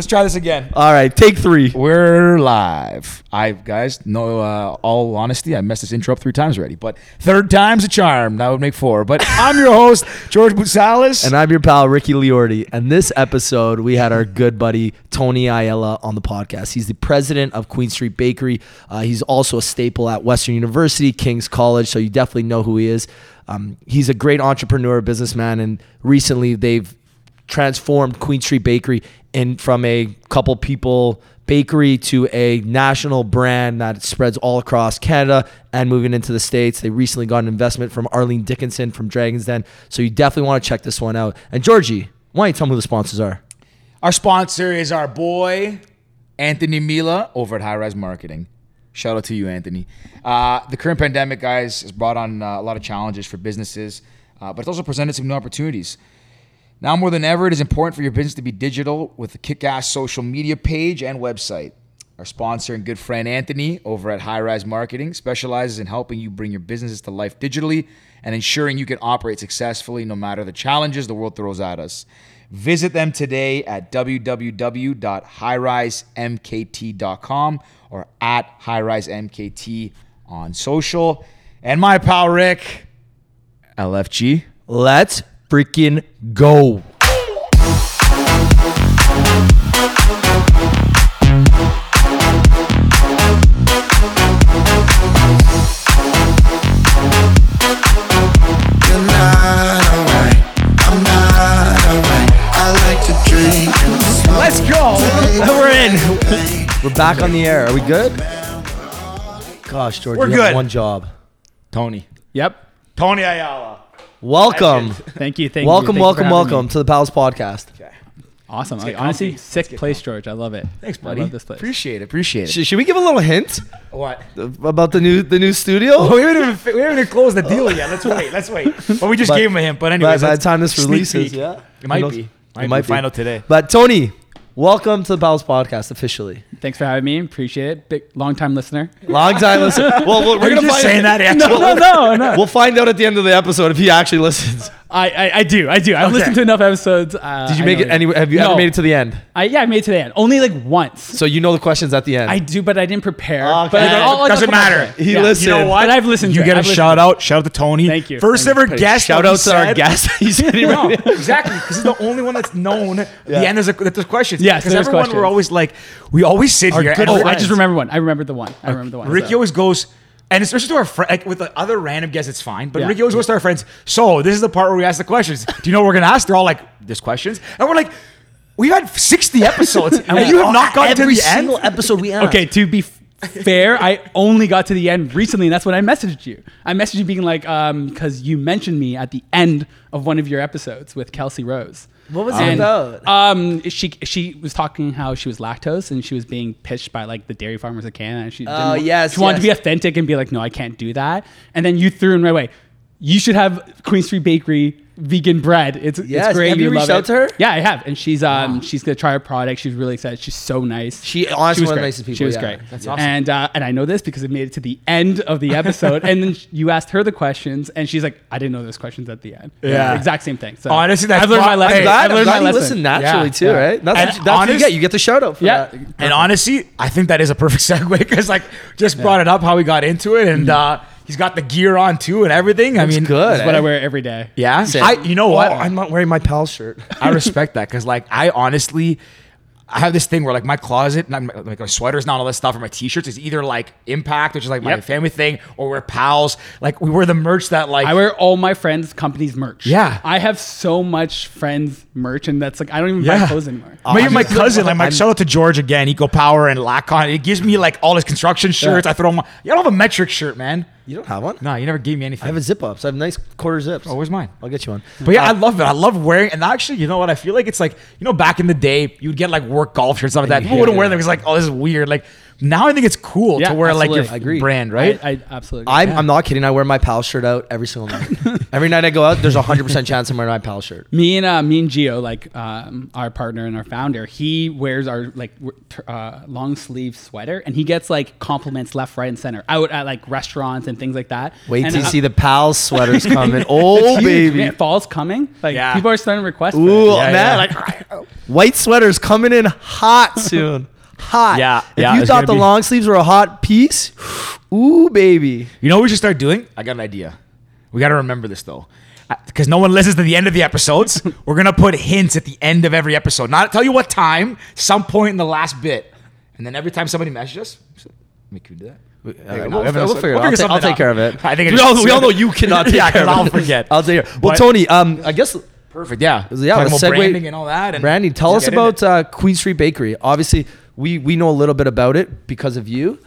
Let's try this again. All right, take three. We're live. I guys, no, uh, all honesty, I messed this intro up three times already, but third time's a charm. That would make four. But I'm your host, George Boutsalis. And I'm your pal Ricky Liordi. And this episode, we had our good buddy Tony Ayala on the podcast. He's the president of Queen Street Bakery. Uh, he's also a staple at Western University, King's College, so you definitely know who he is. Um, he's a great entrepreneur, businessman, and recently they've transformed Queen Street Bakery in from a couple people bakery to a national brand that spreads all across Canada and moving into the States. They recently got an investment from Arlene Dickinson from Dragon's Den. So you definitely want to check this one out. And Georgie, why don't you tell me who the sponsors are? Our sponsor is our boy, Anthony Mila over at High Rise Marketing. Shout out to you, Anthony. Uh, the current pandemic, guys, has brought on uh, a lot of challenges for businesses, uh, but it's also presented some new opportunities. Now more than ever, it is important for your business to be digital with a kick ass social media page and website. Our sponsor and good friend Anthony over at High Rise Marketing specializes in helping you bring your businesses to life digitally and ensuring you can operate successfully no matter the challenges the world throws at us. Visit them today at www.highrisemkt.com or at highrisemkt on social. And my pal Rick, LFG. Let's freaking go. You're not alright. I'm not alright. I like to drink and smoke. Let's go. We're in. We're back on the air. Are we good? Gosh, George, We're you have good. one job. Tony. Yep. Tony Ayala. Welcome. Thank you. Thank welcome, you. Thank you welcome, welcome me. to the Pals podcast. Okay. Awesome. Like, honestly, comfy. sick get place, George. I love it. Thanks, buddy. I love this place. Appreciate it. Appreciate it. Should, should we give a little hint what? about the new the new studio? Oh, we haven't even we haven't even closed the deal yet. Let's wait. Let's wait. But we just But- gave him a hint. But By, anyways, by the time this sneak releases, peek. yeah, it might Who be. Might It might be. Find out today. But Tony, welcome to the Pals podcast officially. Thanks for having me. Appreciate it. Big long time listener. Long time listener. Well, we're, Are you gonna just find saying that? Yeah. No, no, no, no. We'll find out at the end of the episode if he actually listens. I, I, I do. I do. I've Okay. listened to enough episodes. Uh, Did you make it any? Have you ever made it to the end? I, yeah, I made it to the end. Only like once. So you know the questions at the end. I do, but I didn't prepare. Okay. But Yeah, I'll- I'll doesn't come back to matter. it. He Yeah. listened. You know what? But I've listened You to get it. a I've shout listened out. Shout out to Tony. Thank you. First Thank ever guest. Shout that out to our guest. He said he No, exactly, because he's the only one that's known. The end is a, that there's questions. Yes, because there's everyone questions. we're always like, we always sit Our here. Oh, I just remember one. I remember the one. I remember the one. Ricky always goes, and especially to our friend, like with the other random guests, it's fine. But Yeah. Ricky always goes to our friends. So this is the part where we ask the questions. Do you know what we're gonna ask? They're all like, "There's questions," and we're like, "We've had 60 episodes, and you have not gotten to every the end." single episode we asked. Okay, to be fair, I only got to the end recently, and that's when I messaged you. I messaged you being like, um, because you mentioned me at the end of one of your episodes with Kelsey Rose. What was it about? Um, she she was talking how she was lactose and she was being pitched by like the dairy farmers of Canada. And she Oh, didn't- yes, she wanted to be authentic and be like, no, I can't do that. And then you threw in right away. You should have Queen Street Bakery vegan bread. It's Yes. it's great. Have you love reached out it. to her? Yeah, I have, and she's um she's gonna try our product. She's really excited. She's so nice. She honestly one of the nicest people. She was yeah. great. That's awesome. And uh, and I know this because it made it to the end of the episode. and then you asked her the questions, and she's like, "I didn't know those questions at the end." Yeah. exact same thing. So Honestly, that's I've learned my pro- lesson. Hey, Glad, I've I'm learned glad my you lesson. listen naturally Yeah, too, yeah. right? That's, And what, that's what you get. You get the shout out for Yeah. that. And honestly, I think that is a perfect segue because like just brought it up how we got into it, and uh, he's got the gear on too and everything. I mean, good. That's what eh? I wear every day. Yeah, Same. I. You know what? Oh, I'm not wearing my pal shirt. I respect that because, like, I honestly, I have this thing where, like, my closet, not my, like my sweaters, not all this stuff, or my t-shirts is either like Impact, which is like my Yep. family thing, or we're pals. Like, we wear the merch that, like, I wear all my friends' companies' merch. Yeah. I have so much friends' merch, and that's like I don't even Yeah. buy clothes anymore. Maybe my cousin, like, my I'm- shout out to George again, Eco Power and Lacon. It gives me like all his construction shirts. I throw them. You don't have a metric shirt, man. You don't have one? No, you never gave me anything. I have a zip up. So I have nice quarter zips. Oh, where's mine? I'll get you one. But yeah, I uh, love it. I love wearing, and actually, you know what? I feel like it's like you know back in the day, you'd get like work golf shirts stuff like that. People wouldn't wear them because like, oh, this is weird. Like now I think it's cool Yeah, to wear like your agree. brand, right? I, I absolutely. I'm, agree. I'm not kidding. I wear my pal shirt out every single night. every night I go out, there's a hundred percent chance I'm wearing my pal shirt. Me and uh, me and Gio, like um, our partner and our founder, he wears our like uh, long sleeve sweater, and he gets like compliments left, right, and center out at like restaurants and things like that. Wait and, till you uh, see the pal sweaters coming. Oh huge, baby. man. fall's coming. Like Yeah. people are starting to request. for Ooh it. Yeah, man, yeah. like white sweaters coming in hot soon. Hot. Yeah, If yeah, you thought the be- long sleeves were a hot piece, ooh baby. You know what we should start doing? I got an idea. We got to remember this though. Because no one listens to the end of the episodes, we're gonna put hints at the end of every episode. Not tell you what time, some point in the last bit, and then every time somebody messages us, make you do that. Uh, There you go. we'll, We have an we'll figure it out. I'll, take, I'll take care of it. I think we all, we all know you cannot take Yeah, care 'cause of I'll forget. I'll take care. Well, But- Tony, um, I guess Perfect. Yeah. Yeah, Talking let's about segue- branding and all that. And Brandon, tell us about uh, Queen Street Bakery. Obviously, we we know a little bit about it because of you,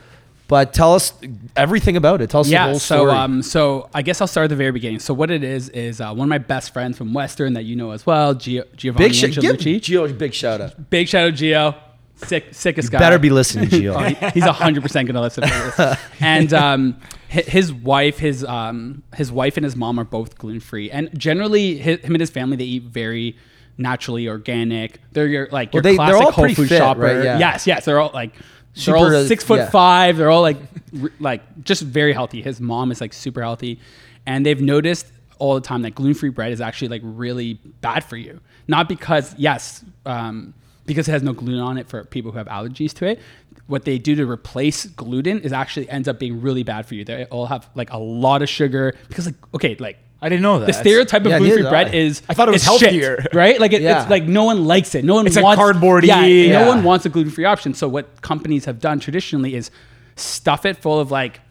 but tell us everything about it. Tell us the Yeah, whole so story. um, so I guess I'll start at the very beginning. So what it is is uh, one of my best friends from Western that you know as well, Gio, Giovanni big shout, give Angelucci. Gio big shout out. Big shout out Gio, sick sickest guy. Better be listening, Oh, Gio. he- he's hundred percent gonna listen to this. And um, his wife, his um, his wife and his mom are both gluten free, and generally hi him and his family they eat very naturally organic. They're your like your Well, they- classic whole food fit, shopper. right? Yeah. Yes, yes, they're all like Super, they're all six foot yeah. five. They're all like r- like just very healthy. His mom is like super healthy, and they've noticed all the time that gluten free bread is actually like really bad for you. Not because yes, um, because it has no gluten on it for people who have allergies to it. What they do to replace gluten is actually ends up being really bad for you. They all have like a lot of sugar because like okay like. I didn't know that. The stereotype of Yeah, gluten free bread I. is I thought it was is shit, healthier. right? Like it, Yeah. it's like no one likes it. No one It's like wants cardboardy, Yeah, yeah. no one wants a gluten free option. So what companies have done traditionally is stuff it full of like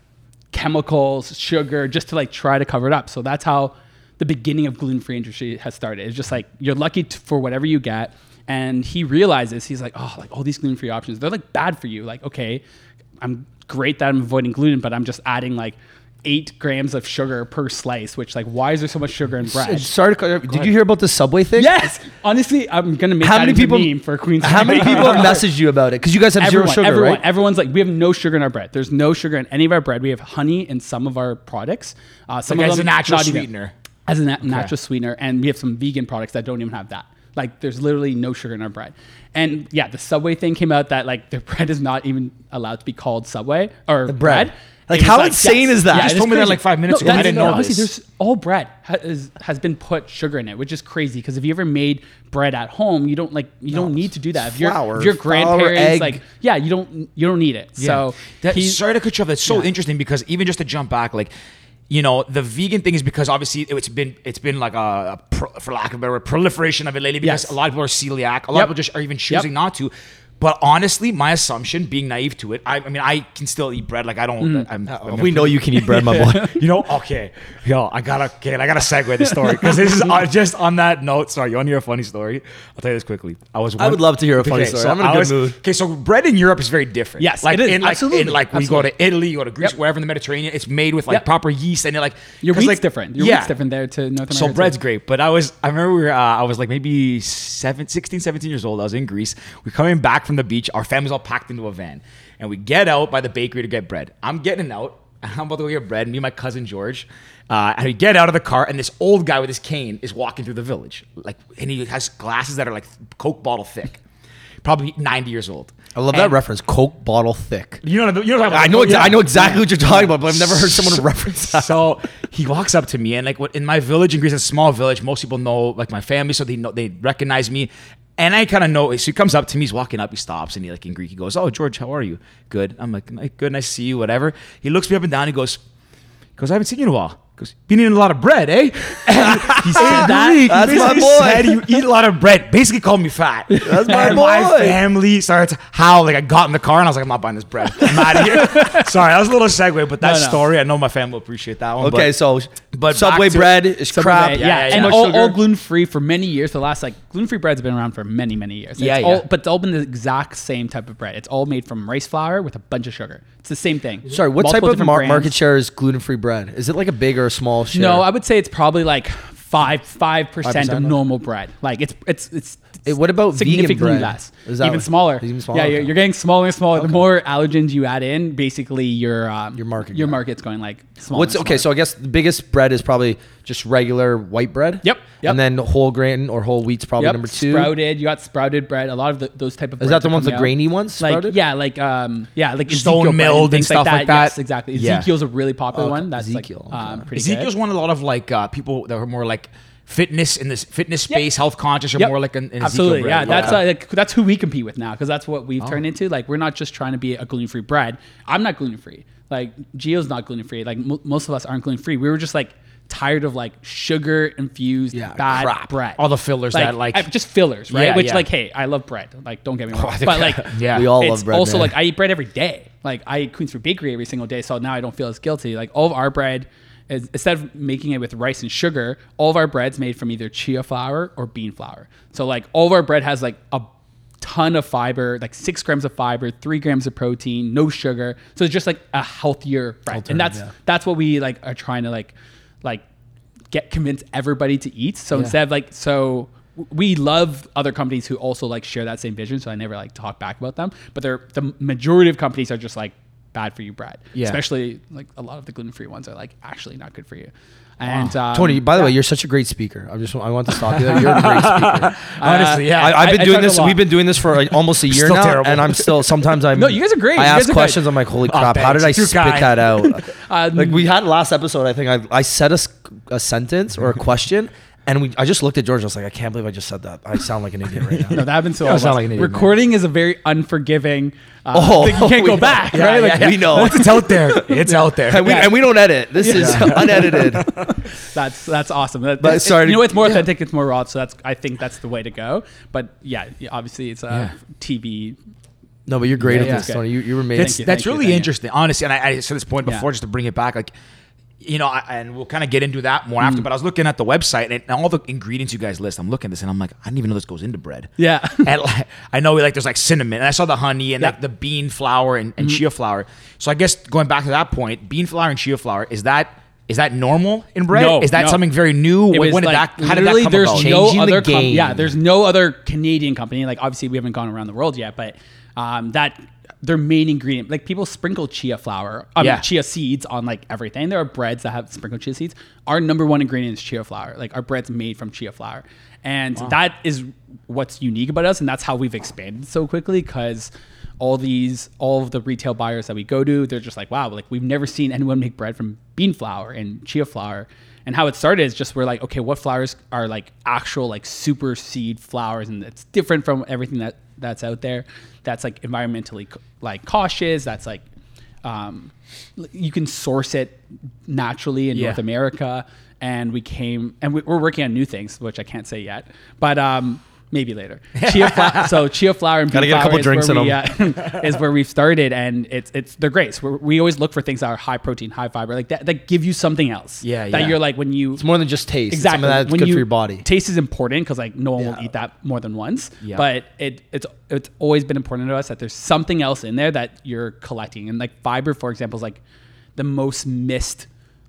chemicals, sugar, just to like try to cover it up. So that's how the beginning of gluten free industry has started. It's just like you're lucky t- for whatever you get. And he realizes he's like, oh, like all these gluten free options, they're like bad for you. Like, okay, I'm great that I'm avoiding gluten, but I'm just adding like eight grams of sugar per slice. Which like, why is there so much sugar in bread? Sorry, to- did you hear about the Subway thing? Yes, honestly, I'm gonna make How that many into people? meme for Queens. How many people have messaged you about it? Because you guys have Everyone, zero sugar, everyone, right? everyone's like, we have no sugar in our bread. There's no sugar in any of our bread. We have honey in some of our products. Uh, some Like of as them a natural not even- sweetener. as a nat- natural sweetener, and we have some vegan products that don't even have that. Like, there's literally no sugar in our bread. And yeah, the Subway thing came out that like the bread is not even allowed to be called Subway or bread. bread. Like, It was how insane is that? You just is told me that like five minutes ago. I didn't know honestly, this. There's all bread has, has been put sugar in it, which is crazy. Because if you ever made bread at home, you don't like you don't need to do that. If your flour, if your flour, grandparents egg. like yeah, you don't you don't need it. So that, he's- sorry to cut you off. That's so Yeah. interesting because even just to jump back, like you know, the vegan thing is because obviously it's been it's been like a, a pro, for lack of a better word, proliferation of it lately because Yes. a lot of people are celiac. A lot Yep. of people just are even choosing Yep. not to. But honestly, my assumption, being naive to it, I, I mean, I can still eat bread. Like I don't. Mm. I'm, I'm we know you can eat bread, my boy. you know, okay, yo, I gotta, okay, I gotta segue the story because this is uh, just on that note. Sorry, you want to hear a funny story? I'll tell you this quickly. I was. I would love to hear a funny story. I'm in a good was- mood. Okay, so bread in Europe is very different. Yes, like it is. in like Absolutely. in like we go to Italy, you go to Greece, Yep. wherever in the Mediterranean, it's made with like Yep. proper yeast and it like your wheat's like, different. Your yeah. wheat's different there to North America. So too. bread's great, but I was I remember we were uh, I was like maybe seven, 16, 17 years old. I was in Greece. We're coming back from the beach. Our family's all packed into a van, and we get out by the bakery to get bread. I'm getting out. I'm about to go get bread. Me and my cousin George, uh, and we get out of the car, and this old guy with his cane is walking through the village, like, and he has glasses that are like Coke bottle thick, probably 90 years old. I love that reference. Coke bottle thick. You know, you know what I'm I know. Exa- about? I know exactly Yeah. what you're talking about, but I've never heard someone reference that. so he walks up to me and like what in my village in Greece, it's a small village. Most people know like my family, so they know they recognize me. And I kind of. So he comes up to me, he's walking up, he stops, and he like in Greek, he goes, "Oh, George, how are you? Good." I'm like, "Ni- "Good, nice to see you." Whatever. He looks me up and down. He goes, "Goes, I haven't seen you in a while." He Goes, been eating a lot of bread, eh? And he said that. He That's my basically boy. Said you eat a lot of bread. Basically called me fat. That's my and My family started to howl. Like I got in the car and I was like, "I'm not buying this bread. I'm out of here." Sorry, that was a little segue, but that No, no. story, I know my family will appreciate that one. Okay, but- so but Subway to- bread is Subway crap. bread, Yeah, yeah, yeah, and yeah. all, sugar. all gluten free for many years. The last like gluten free bread's been around for many many years. Yeah, It's yeah. All, but it's all been the exact same type of bread. It's all made from rice flour with a bunch of sugar. It's the same thing. Sorry, what Multiple type of different mar- market share is gluten free bread? Is it like a big or a small share? No, I would say it's probably like five five percent of normal bread. Like it's it's it's Eh, what about vegan significantly bread? less, Is that even what- smaller. even smaller? Yeah, you're, Okay. you're getting smaller and smaller. The more allergens you add in, basically your um, Your market your market's going like smaller. What's and okay? So. I guess the biggest bread is probably just regular white bread. Yep, yep. And then whole grain or whole wheat's probably Yep, number two. sprouted. You got sprouted bread. A lot of the, those type of things. Is that the ones, the out. grainy ones? Like Sprouted? yeah, like um yeah, like Stone milled and things stuff like that? Yes, exactly. Yeah. Ezekiel's a really popular Okay, one. That's Ezekiel, like um, pretty Ezekiel's good. one a lot of like uh, people that are more like fitness in this fitness space, health conscious, or Yep. more like an, an absolutely Ezekiel yeah bread. that's uh, like, that's who we compete with now because that's what we've Oh. turned into like we're not just trying to be a gluten-free bread i'm not gluten-free like Gio's not gluten-free like mo- most of us aren't gluten-free we were just like tired of like sugar infused Yeah, bad crap. bread All the fillers that, like- I- just fillers right Yeah, which yeah. like hey i love bread like don't get me wrong I but like yeah. We all it's love bread. also man. like I eat bread every day. Like I eat Queen Street Bakery every single day, so now I don't feel as guilty. Like all of our bread is instead of making it with rice and sugar, all of our bread's made from either chia flour or bean flour. So like all of our bread has like a ton of fiber, like six grams of fiber, three grams of protein, no sugar. So it's just like a healthier bread, and that's yeah. that's what we like are trying to like like get convince everybody to eat. So instead of like so we love other companies who also like share that same vision. So I never like talk back about them. But they're the majority of companies are just like bad for you bread. Yeah. Especially like a lot of the gluten free ones are like actually not good for you. And um, Tony, by the yeah. way, you're such a great speaker. I just I want to stop you there. You're a great speaker. Honestly, yeah. I, I've been I doing talk a this. We've been doing this for like almost a year Still now, terrible. and I'm still sometimes I'm. No, you guys are great. I You ask questions. great. I'm like, holy Oh, crap! How did I thanks. Spit kind. that out? Um, like we had last episode. I think I I said a sentence or a question, and we I just looked at George. I was like, I can't believe I just said that. I sound like an idiot right now. No, that happens to You all don't sound like an idiot, man. Recording is a very unforgiving. Uh, Oh, thing. you can't we go know. back, Yeah, right? Like, yeah. We know. Once it's out there, it's out there. and, we, and we don't edit. This is unedited. That's that's awesome. That, But it's- sorry you to- know, it's more yeah. authentic. It's more raw. So that's I think that's the way to go. But yeah, yeah, obviously it's a TV. No, but you're great Yeah, at yeah. this, Tony. You, you were amazing. That's you, that's thank you, really thank you. interesting, honestly. And I, I said this point Yeah. before, just to bring it back, like you know, I, and we'll kind of get into that more after. Mm. But I was looking at the website and, and all the ingredients you guys list. I'm looking at this and I'm like, I didn't even know this goes into bread. Yeah. and like, I know like there's like cinnamon, and I saw the honey and Yeah. Like the bean flour and, and chia flour. So I guess going back to that point, bean flour and chia flour is that is that normal in bread? No, is that no. something very new? When, when did like, that? How did that come there's about? no Changing the other com- yeah there's no other Canadian company like obviously we haven't gone around the world yet but um, that their main ingredient like people sprinkle chia flour I mean, Yeah. chia seeds on like everything. There are breads that have sprinkled chia seeds. Our number one ingredient is chia flour. Like our bread's made from chia flour. And that is what's unique about us and that's how we've expanded so quickly because all these all of the retail buyers that we go to they're just like wow like we've never seen anyone make bread from bean flour and chia flour. And how it started is just we're like okay what flowers are like actual like super seed flowers and it's different from everything that that's out there that's like environmentally like cautious that's like um, you can source it naturally in Yeah. North America and we came and we, we're working on new things which I can't say yet but um maybe later chia so chia Flower and Gotta bean get a couple is drinks where in we, uh, is where we've started and it's it's they're great so we're, we always look for things that are high protein high fiber like that that give you something else Yeah, that yeah. you're like when you It's more than just taste. exactly that's when good you- for your body. Taste is important because like no one will Yeah. eat that more than once. Yeah. But it it's it's always been important to us that there's something else in there that you're collecting. And like fiber, for example, is like the most missed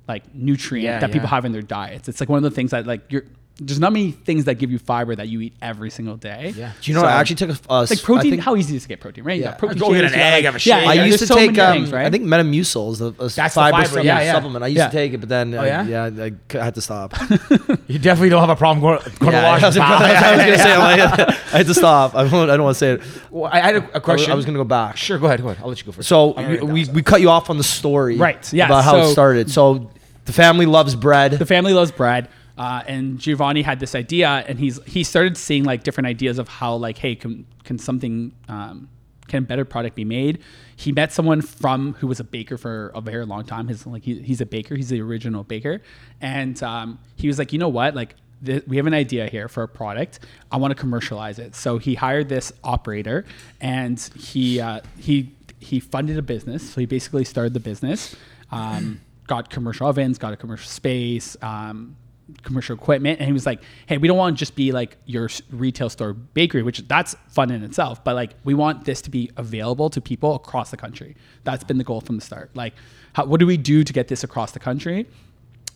like nutrient Yeah, that people yeah. have in their diets. It's like one of the things that like you're there's not many things that give you fiber that you eat every single day. Yeah. Do you know? So- I actually took a uh, like protein. how easy is it to get protein, right? You Yeah. got protein Go get an egg, like- have a shake. yeah, shake. I used to so take. Um, things, right? I think Metamucil is a, a That's the fiber, fiber, supplement. yeah, yeah. supplement. I used Yeah. to take it, but then Oh, I, yeah? yeah, I, c- I had to stop. You definitely don't have a problem going, going Yeah, to wash I was, your I was gonna say I'm like, I had to stop. I don't, I don't want to say it. Well, I had a, was, question. I was gonna go back. Sure, go ahead. Go ahead. I'll let you go first. So we, we, write that we cut you off on the story, Right, yeah, about how it started. So the family loves bread. the family loves bread uh, and giovanni had this idea and he's he started seeing like different ideas of how like hey can can something um, can a better product be made? He met someone from who was a baker for a very long time. His like he, he's a baker. He's the original baker. And um, he was like you know what? Like th- we have an idea here for a product. I want to commercialize it. So he hired this operator and he uh, he he funded a business. So he basically started the business um, got commercial ovens, got a commercial space, um, commercial equipment, and he was like, "Hey, we don't want to just be like your retail store bakery, which that's fun in itself, but like we want this to be available to people across the country. That's been the goal from the start. Like, how, what do we do to get this across the country?"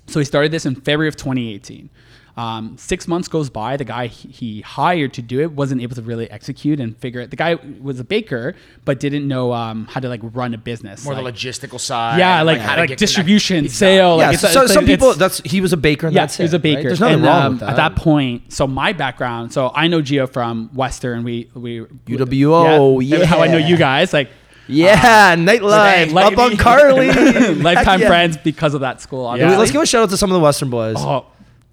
So he started this in February of 2018. Um, six months goes by. The guy he he hired to do it wasn't able to really execute and figure it. The guy was a baker, but didn't know um, how to like run a business. More like, the logistical side. yeah, like how to like get distribution, connected. sale. Yeah, like, it's- so it's- some it's- people that's he was a baker and yeah, that's he was it, a baker. right? There's nothing And, wrong um, with that. At that point, so my background, so I know Gio from Western. We we UWO, That's How I know you guys, like yeah, nightlife like- up on Carly. lifetime yeah. friends because of that school. Dude, Obviously. Let's give a shout out to some of the Western boys. Oh,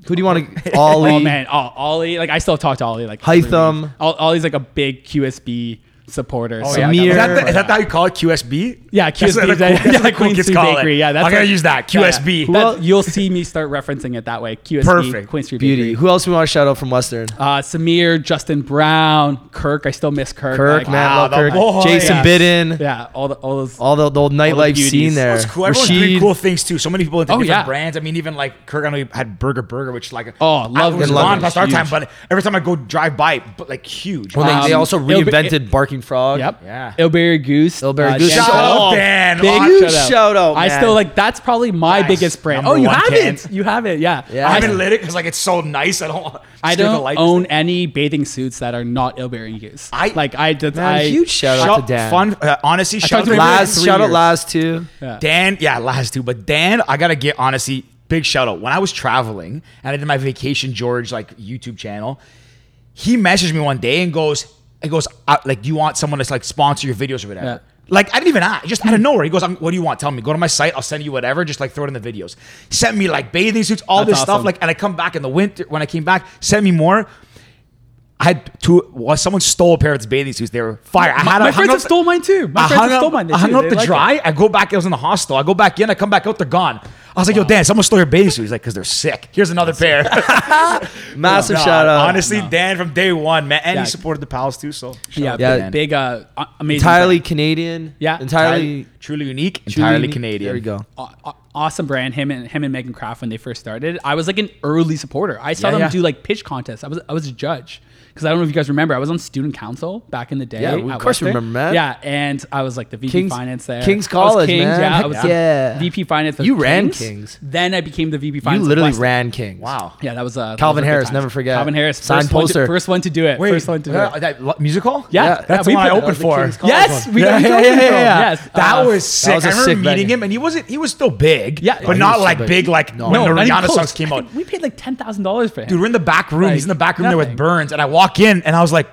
Who do you want to? Ollie. oh man, oh, Ollie. Like I still talk to Ollie. Like Hytham. Ollie's like a big QSB supporter. Oh, so yeah. Samir. Is that, the, is that how you call it? QSB? Yeah, QSB. what the cool, that's yeah, what cool Queen Street call Bakery. it. Yeah, that's I'm gonna use that. yeah, yeah. QSB. That- you'll see me start referencing it that way. QSB. Perfect. Queen Street Beauty. Bakery. Who else we want to shout out from Western? Uh, Samir, Justin Brown, Kirk. I still miss Kirk. Kirk, Like, man, wow, the Kirk. boys. Jason Yes. Bidden. Yeah, all the all those. All the, the old nightlife beauties. scene there. That's cool. Everyone's doing cool things too. So many people into Oh, different yeah. brands. I mean, even like Kirk, I know he had Burger Burger, which like Oh, I love was Burger gone Burger. past our time, but every time I go drive by, but like huge. Well, they, they Um, also reinvented Barking Frog. Yep. Yeah. Ilberry Goose. Ilberry Goose. Jen- Shout out, out. Dan. Big Huge shout out. shout out, I still like that's probably my Nice. biggest brand. Number Oh, you one have can. it. You have it. Yeah. Yeah. I I, haven't lit it because like it's so nice. I don't. I don't lights. own any bathing suits that are not Ilberry Goose. I- like I did. Man, I, huge shout out to Dan. fun. Uh, honestly, shout talked out to to Laz, three shout out years. Laz too. Yeah. Dan, yeah, last two, but Dan, I gotta get honestly, big shout out. When I was traveling and I did my vacation George like YouTube channel, he messaged me one day and goes, "He goes, uh, like, do you want someone to like sponsor your videos or whatever?" Yeah. Like I didn't even ask, just out of nowhere. He goes, "Um, "What do you want? Tell me. Go to my site. I'll send you whatever. Just like throw it in the videos." Sent me like bathing suits, all That's this stuff. Like, and I come back in the winter. When I came back, sent me more. I had two. Well, someone stole a pair of his bathing suits. They were fire. I my, had my I hung friends up have stole mine too. My I friends hung have up, stole mine. I hung too. up They the like it. dry. I go back. I was in the hostel. I go back in. I come back out. They're gone. I was like, "Yo, Dan, someone stole your bathing suit." He's like, "Cause they're sick." Here's another pair. Massive No, shout out. Honestly, Dan from day one, man, and Yeah. he supported the pals too. So Yeah, Yeah. Dan. big, uh, a- amazing. entirely brand. Canadian. Yeah. entirely. truly unique, truly entirely unique. Canadian. There we go. Aw- aw- awesome brand. Him and him and Megan Kraft when they first started. I was like an early supporter. I saw Yeah, them yeah. do like pitch contests. I was I was a judge because I don't know if you guys remember. I was on student council back in the day. Yeah, of course Western. remember, man. Yeah, and I was like the VP King's- finance there. King's I College, King's, man. Yeah, I was yeah. VP finance. of You ran Kings. Then I became the VP finance. of literally ran Kings. Wow. Yeah, that was uh, Calvin was Harris, never forget. Calvin Harris, Signed first one to- poster. first one to do it. Wait, first one to do uh, it. that lo- musical? Yeah, Yeah, yeah, that's we the one I opened for. Yes, we Yeah, got yeah, you yeah, yeah, yeah. Yes, That was sick. was a I remember meeting him, and he wasn't. He was still big. Yeah, but not like big. big, like No. when the Rihanna songs came out. We paid like ten thousand dollars for him. Dude, we're in the back room. He's in the back room there with. Burns, and I walk in, and I was like,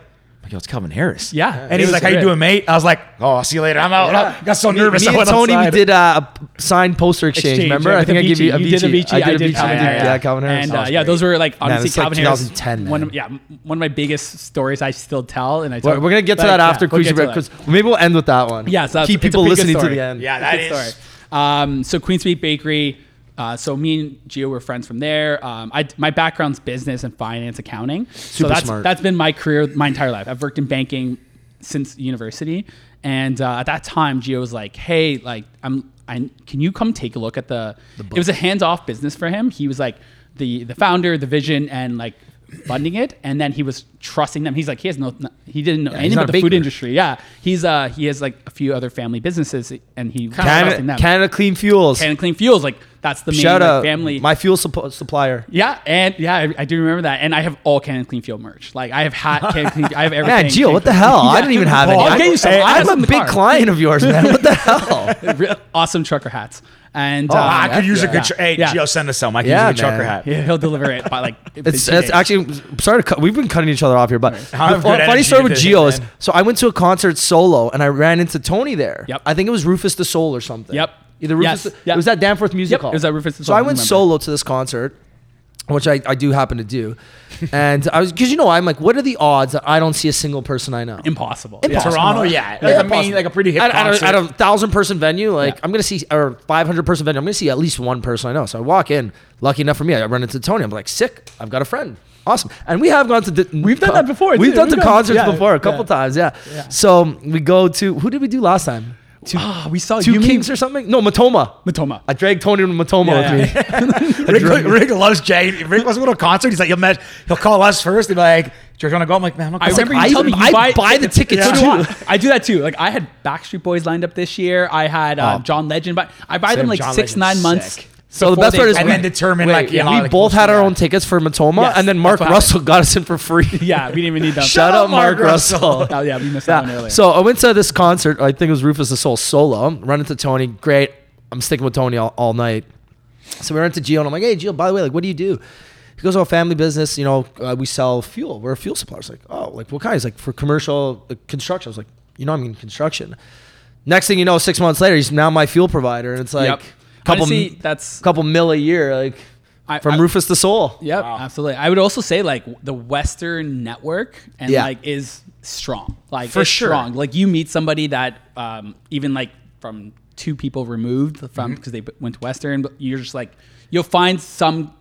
"Yo, it's Calvin Harris." Yeah. and he's was like, "How you doing, mate?" I was like, "Oh, I'll see you later. I'm out." I got so nervous. Me, I and went Tony, we outside. did uh, a signed poster exchange. Exchange, remember? yeah, I with think I gave you a. You did Avicii. Avicii, I did did Avicii. Calvin Yeah, Harris. yeah, Calvin Harris. And uh, yeah, those were like Man, honestly like Calvin Harris. 2010, One of, yeah, one of my biggest stories I still tell, and I. We're, we're gonna get to but, that yeah, after we'll Queen get to because maybe we'll end with that one. Yeah, so that's- keep it's a people pretty good listening to story. the end. Yeah, that Good is. story. Um, so Queen Street Bakery. Uh, so me and Gio were friends from there. Um, I, my background's business and finance, accounting. so Super that's smart. that's been my career my entire life. I've worked in banking since university, and uh, at that time, Gio was like, "Hey, like, I'm, I can you come take a look at the?" it was a hands off business for him. He was like the the founder, the vision, and like funding it, and then he was trusting them. He's like, he has no, he didn't know anything not about the food industry. Yeah, he's uh he has like a few other family businesses, and he Canada, them. Canada Clean Fuels. Canada Clean Fuels, like that's the main Shout like, out family. my fuel supp- supplier. yeah, and yeah, I, I do remember that, and I have all Canada Clean Fuel merch. Like I have hat, Canada Clean. I have everything. Man, Gio, what the hell? I didn't even have any. I'll I- get you some. I have I'm a big car. client of yours, man. What the hell? Awesome trucker hats, and Oh, uh, I could use a yeah, good. Tr- hey, yeah. Gio, send us some. I can Yeah, use a good trucker hat. Yeah, he'll deliver it by like. It's, it's actually sorry to cut. We've been cutting each other off here, but the funny story with Gio is so I went to a concert solo and I ran into Tony there. Yep. I think it was Rufus Du Sol or something. Yep. Either Rufus. Yes. The, Yeah. It was that Danforth Music Yep, Hall. it was at Rufus Du Sol, So I went solo to this concert, which I, I do happen to do, and I was because you know I'm like, what are the odds that I don't see a single person I know? impossible. Impossible. Toronto, yeah, like, I mean, like a pretty hip at, at concert. a, at a thousand person venue, like. I'm gonna see or 500 person venue, I'm gonna see at least one person I know. So I walk in. Lucky enough for me, I run into Tony. I'm like, sick. I've got a friend. Awesome. And we have gone to. We've done that before, We've too. done We've to done- concerts yeah, before a couple yeah. times. Yeah. So we go to who did we do last time? Two, Ah, we saw two you mean- Kings or something? No, Matoma. Matoma. I dragged Tony to Matoma Yeah, with me. Rick, Rick loves Jay. Rick wants to go to a concert. He's like, he'll, met, he'll call us first. He'll be like, "Do you want to go?" I'm like, "Man, I'm not I remember I- you told me you I buy, buy the tickets So do too. I. I do that too. Like I had Backstreet Boys lined up this year. I had uh, Oh. John Legend, but I buy them like John six Legend's nine months sick. So the best part is and we, then determine wait, like know, we like, both had our yeah. own tickets for Matoma, Yes, and then Mark Russell got us in for free. yeah, we didn't even need them. Shout out Mark Russell. Oh, yeah, we missed that one earlier. So I went to this concert. I think it was Rufus Du Sol solo. Run into Tony. Great. I'm sticking with Tony all, all night. So we went to Gio and I'm like, hey Gio, by the way, like, what do you do? He goes, oh, family business. You know, uh, we sell fuel. We're a fuel supplier. I was like, oh, like what kind? He's like for commercial uh, construction. I was like, you know, I mean construction. Next thing you know, six months later, he's now my fuel provider, and it's like Yep. Couple Honestly, that's couple mil a year, like I- from I- Rufus Du Sol. Yep, absolutely. I would also say like the Western network and Yeah. like is strong. Like For sure. strong. Like you meet somebody that um, even like from two people removed Mm-hmm. from because they went to Western, but you're just like you'll find some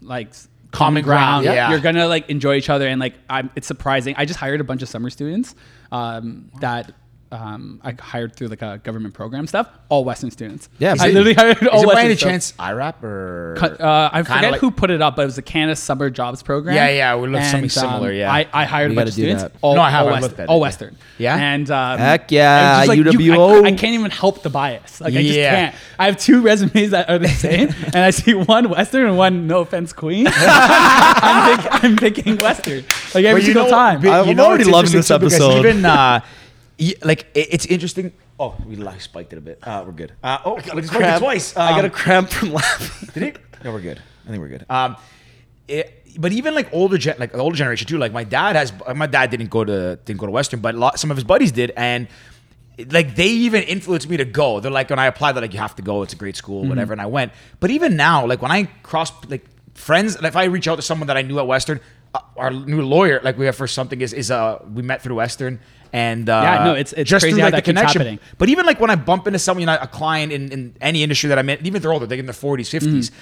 like s- Common ground, yeah. You're gonna like enjoy each other and like I'm. It's surprising. I just hired a bunch of summer students um, that. Um, I hired through like a government program stuff, all Western students. Yeah, I it- literally hired all Western. Is it by any students. chance IRAP or Uh, I forget like- who put it up, but it was the Canada Summer Jobs Program. Yeah, yeah, we looked something And, similar, yeah. I, I hired We a bunch of students. that. All, No, I have, all Western, looked at it, all yeah. Western. Yeah? and um, Heck yeah, it was just you- I, I can't even help the bias. Like I just Yeah. can't. I have two resumes that are the same, and I see one Western and one no offense Queen. I'm, pick, I'm picking Western like every single know- time. but I'm you already it's loving this too, because episode. Even uh, y- like it- it's interesting. Oh, we like spiked it a bit. Uh, we're good. Uh, oh, spiked it Cramp. twice. I got a Um, cramp from laughing. Did it? No, we're good. I think we're good. Um, it, but even like older gen, like older generation too. Like my dad has. My dad didn't go to didn't go to Western, but a lot, some of his buddies did, and like they even influenced me to go. They're like when I applied, they're like you have to go. It's a great school, Mm-hmm. whatever. And I went. But even now, like when I cross like friends, if I reach out to someone that I knew at Western, uh, our new lawyer, like we have for something is is uh we met through Western. And uh, Yeah, no, it's- it's just crazy through how like the connection. happening. But even like when I bump into someone, you know, a client in, in any industry that I'm in, even if they're older, they're in their 40s, 50s. Mm-hmm.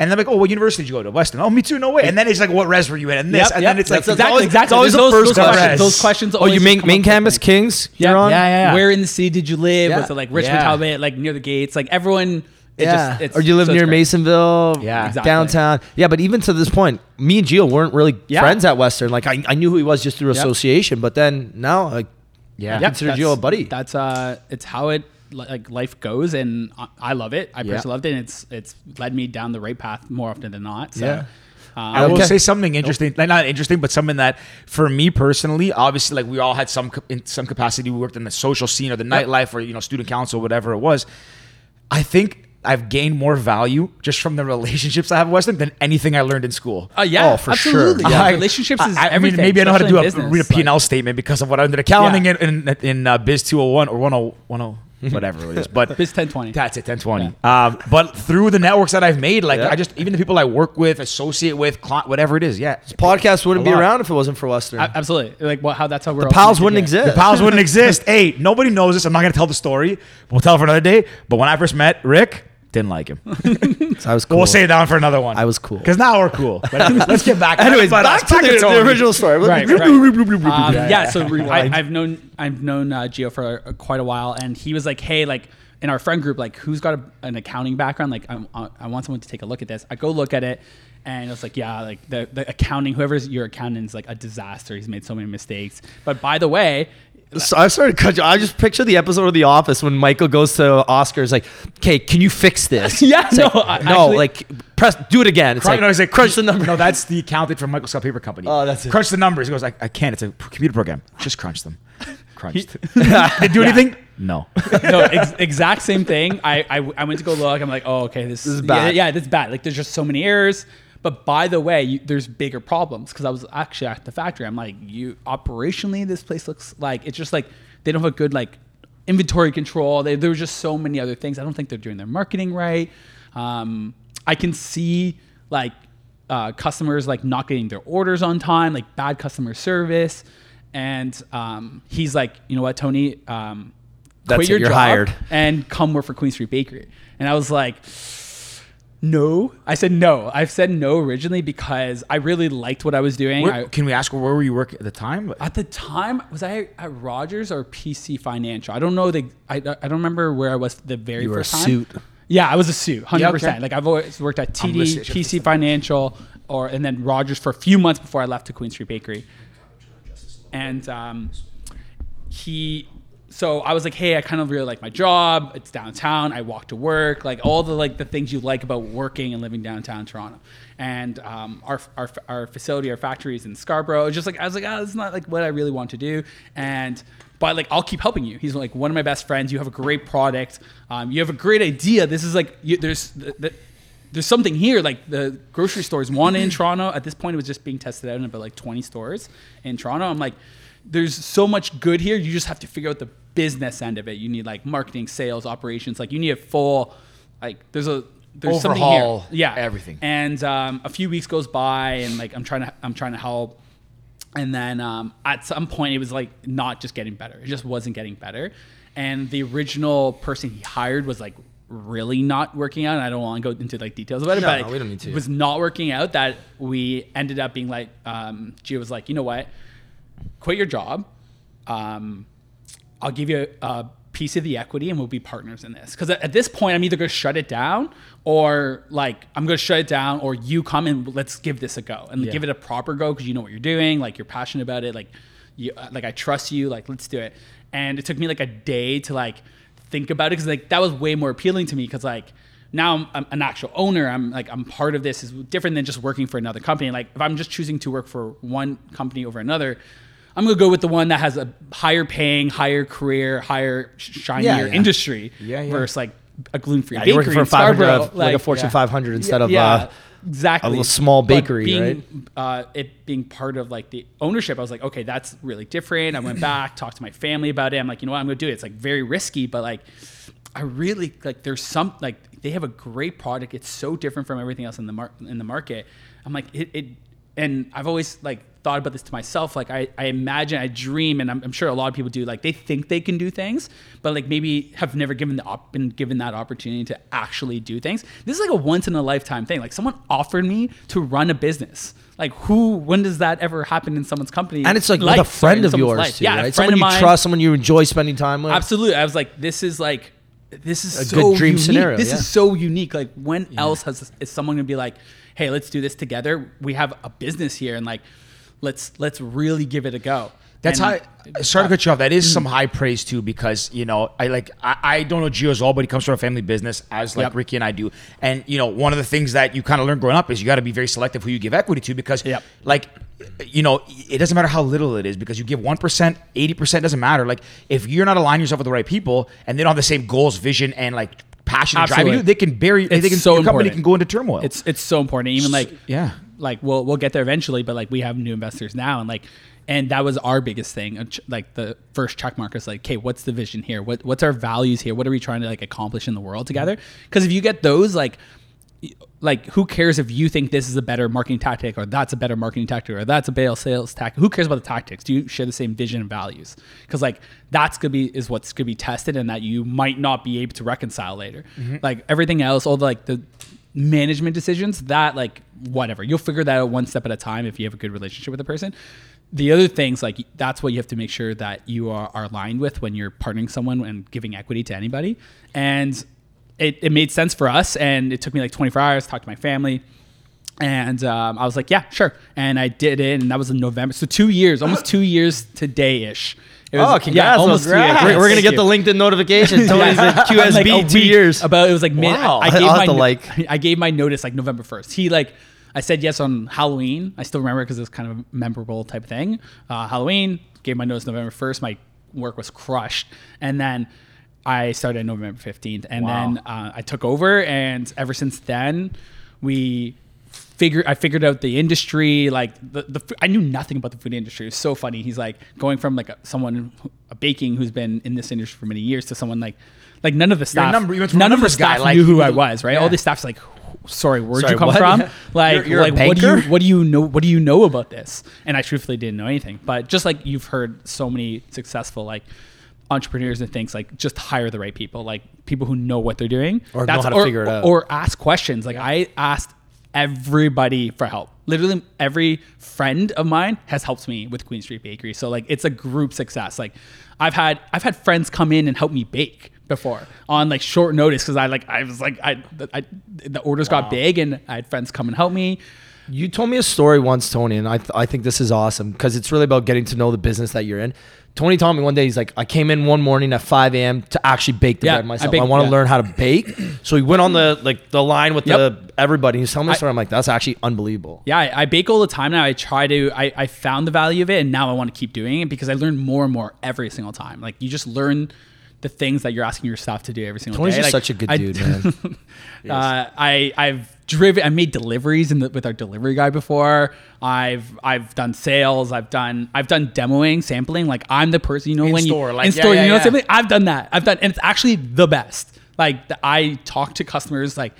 And they're like, oh, what university did you go to? Western. Oh, me too. No way. And then it's like, what res were you in? And this. Yep, and yep. then it's like, That's- exactly, always- exactly. it's always Those- the first those questions. question. Those questions. Oh, you just main main campus me. Kings? Yeah, You're on? yeah, yeah. Where in the city did you live? Yeah. Was it like Richmond, Yeah. Talbot, like near the gates? Like everyone. It yeah. Just, it's, or do you live so near. Masonville? Yeah. Exactly. Downtown. Yeah, but even to this point, me and Gio weren't really Yeah. friends at Western. Like I, I knew who he was just through Yep. association, but then now like yeah. Yeah. consider Gio a buddy. That's uh, it's how it like life goes, and I, love it. I Yeah. personally loved it. And it's it's led me down the right path more often than not. So, Yeah. um, I will Okay. say something interesting, like not interesting, but something that for me personally, obviously, like we all had some in some capacity. We worked in the social scene or the nightlife or you know student council, whatever it was. I think I've gained more value just from the relationships I have at Western than anything I learned in school. Uh, yeah, Oh, for absolutely. sure. Yeah, I- relationships is I, I mean, everything. maybe I know how to do a, especially in read a P&L but- statement because of what I did accounting Yeah. in, in, in uh, Biz 201 or 10, 10 whatever it is. But Biz 1020. That's it, 1020. Um, but through the networks that I've made, like Yeah. I just, even the people I work with, associate with, client, whatever it is, yeah. podcast wouldn't A be lot. around if it wasn't for Western. A- Absolutely. Like what? How that's how we're the pals wouldn't exist. The pals wouldn't exist. Hey, nobody knows this. I'm not going to tell the story. We'll tell it for another day. But when I first met Rick, didn't like him. So I was cool. We'll save that one for another one. I was cool. Because now we're cool. But let's get back. Anyways, but back us, to the, the original story. Right, right. Um, Yeah, yeah, yeah. so I, I've known I've known uh, Gio for uh, quite a while, and he was like, "Hey, like in our friend group, like who's got a, an accounting background? Like I, I I want someone to take a look at this." I go look at it, and it's like, "Yeah, like the the accounting, whoever's your accountant is like a disaster. He's made so many mistakes." But by the way, So I started cut. I just picture the episode of The Office when Michael goes to Oscar's like, "Okay, can you fix this?" Yeah, It's no, like, I- no, actually- like press, do it again. It's Crunch, like, no, he's like, crunch the number. No, that's the accountant from Michael Scott Paper Company. Oh, that's it. Crunch the numbers. He goes, I, I can't. It's a p- computer program. Just crunch them. Crunched. Did do anything? No. no, ex- exact same thing. I, I I went to go look. I'm like, oh, okay, this, is yeah, bad. Yeah, this is bad. Like, there's just so many errors. But by the way, you, there's bigger problems because I was actually at the factory. I'm like, you operationally, this place looks like it's just like they don't have a good like inventory control. They, there were just so many other things. I don't think they're doing their marketing right. Um, I can see like uh, customers like not getting their orders on time, like bad customer service. And um, he's like, you know what, Tony, um, That's quit it, your job hired. and come work for Queen Street Bakery. And I was like, no. I said no. I've said no originally because I really liked what I was doing. Where- I, can we ask where were you working at the time? at the time, was I at Rogers or PC Financial? I don't know. The I, I don't remember where I was the very You were a first time. suit. Yeah, I was a suit, hundred Yeah, okay. percent. Like I've always worked at TD, listening. PC Financial, or and then Rogers for a few months before I left to Queen Street Bakery. And um, he so I was like, hey, I kind of really like my job. It's downtown. I walk to work, like all the like the things you like about working and living downtown Toronto. And um, our, our our facility, our factory is in Scarborough. It's just like I was like, oh, it's not like what I really want to do. And but like I'll keep helping you. He's like one of my best friends. You have a great product. Um, you have a great idea. This is like you, there's the, the, there's something here. Like the grocery stores, one in Toronto. At this point, it was just being tested out in about like 20 stores in Toronto. I'm like, there's so much good here. You just have to figure out the business end of it. You need like marketing, sales, operations. Like you need a full, like there's a there's Overhaul something here. Yeah, everything. And um, a few weeks goes by, and like I'm trying to I'm trying to help. And then um, at some point, it was like not just getting better. It just wasn't getting better. And the original person he hired was like really not working out. And I don't want to go into like details about it, No, but no, we don't need to. it was not working out. That we ended up being like, um, Gio was like, you know what, quit your job. Um, I'll give you a, a piece of the equity and we'll be partners in this. Because at, this point, I'm either going to shut it down or like I'm going to shut it down or you come and let's give this a go and Yeah. give it a proper go because you know what you're doing. Like you're passionate about it. Like you, like I trust you. Like let's do it. And it took me like a day to like think about it because like that was way more appealing to me because like now I'm, I'm an actual owner. I'm like I'm part of this is different than just working for another company. Like if I'm just choosing to work for one company over another, I'm gonna go with the one that has a higher paying, higher career, higher sh- shinier yeah. industry Yeah, yeah. versus like a gluten free Yeah, bakery you're working for in 500, Scarborough. like, a Fortune yeah. 500 instead of yeah, uh, exactly a little small bakery, being, Uh, it being part of like the ownership, I was like, okay, that's really different. I went back, talked to my family about it. I'm like, you know what, I'm gonna do it. It's like very risky, but like, I really like. There's some like they have a great product. It's so different from everything else in the mar- in the market. I'm like it. it and I've always like thought about this to myself. Like I, I imagine, I dream, and I'm, I'm sure a lot of people do. Like they think they can do things, but like maybe have never given the op- been given that opportunity to actually do things. This is like a once in a lifetime thing. Like someone offered me to run a business. Like who? When does that ever happen in someone's company? and it's like life? with a friend in of yours life. too, yeah, right? Someone you mine. trust, someone you enjoy spending time with. Absolutely. I was like, this is like, this is A so good dream unique. scenario, This yeah. is so unique. Like, when else has is someone gonna be like, hey, let's do this together? We have a business here, and like, let's let's really give it a go. That's And- how. Sorry to cut you off. That is mm. some high praise too, because you know I like I, I don't know Gio as well, but he comes from a family business as like Yep. Ricky and I do. And you know one of the things that you kind of learn growing up is you got to be very selective who you give equity to because Yep. like you know it doesn't matter how little it is because you give one percent, eighty percent doesn't matter. Like if you're not aligning yourself with the right people and they don't have the same goals, vision, and like passion and drive you, they can bury. It's they can, so your company important. can go into turmoil. It's it's so important. Even like yeah. Like we'll we'll get there eventually, but like we have new investors now, and like and that was our biggest thing. Like the first check mark is like, okay, what's the vision here? What what's our values here? What are we trying to like accomplish in the world together? Mm-hmm. Because if you get those, like like who cares if you think this is a better marketing tactic or that's a better marketing tactic or that's a bail sales tactic who cares about the tactics do you share the same vision and values because like that's gonna be is what's gonna be tested and that you might not be able to reconcile later mm-hmm. like everything else all the like the management decisions that like whatever. You'll figure that out one step at a time if you have a good relationship with the person. The other things like that's what you have to make sure that you are, are aligned with when you're partnering someone and giving equity to anybody. And it, it made sense for us and it took me like 24 hours to talk to my family and um, i was like yeah sure and i did it and that was in november so two years almost two years today-ish It was- Oh, congrats! Yeah, almost two years. We're, we're gonna get the LinkedIn notification. Tony's Yeah. at QSB Like two years. About it was like mid. Wow. I, I gave I'll my no- like- I gave my notice like November first. He like I said yes on Halloween. I still remember because it was kind of a memorable type of thing. Uh, Halloween gave my notice November first. My work was crushed, and then I started November fifteenth, and then uh, I took over, and ever since then we figured I figured out the industry like the, the I knew nothing about the food industry. It was so funny. He's like going from like a, someone a baking who's been in this industry for many years to someone like like none of the staff number- you went from a none of the numbers guy, staff like, knew who I was. Right, all yeah. the staff's like, sorry, where'd Sorry, you come what? from? Yeah. Like, You're- you're like what do you what do you know what do you know about this? And I truthfully didn't know anything. But just like you've heard so many successful like entrepreneurs and things like just hire the right people like people who know what they're doing Or know how to figure it out. or ask questions like i asked everybody for help. Literally every friend of mine has helped me with queen street bakery. So like it's a group success. Like i've had i've had friends come in and help me bake before on like short notice because i like i was like i, I the orders got big and i had friends come and help me. You told me a story once, Tony, and I, th- I think this is awesome because it's really about getting to know the business that you're in. Tony told me one day he's like, I came in one morning at 5 a.m. to actually bake the Yeah, bread I myself. I, baked- want to yeah. learn how to bake. so he went on the like the line with Yep. the everybody. He's telling me I- story. I'm like, that's actually unbelievable. Yeah, I, I bake all the time now. I try to. I, I found the value of it, and now I want to keep doing it because I learn more and more every single time. Like you just learn the things that you're asking your staff to do every single Tony's day. just Like, such a good I- dude, man. uh, I I've driven. I made deliveries in the, with our delivery guy before. I've I've done sales. I've done I've done demoing, sampling. Like I'm the person you know In when store, you like, in yeah, store. yeah, you know yeah. sampling. I've done that. I've done, and it's actually the best. Like the, I talk to customers like.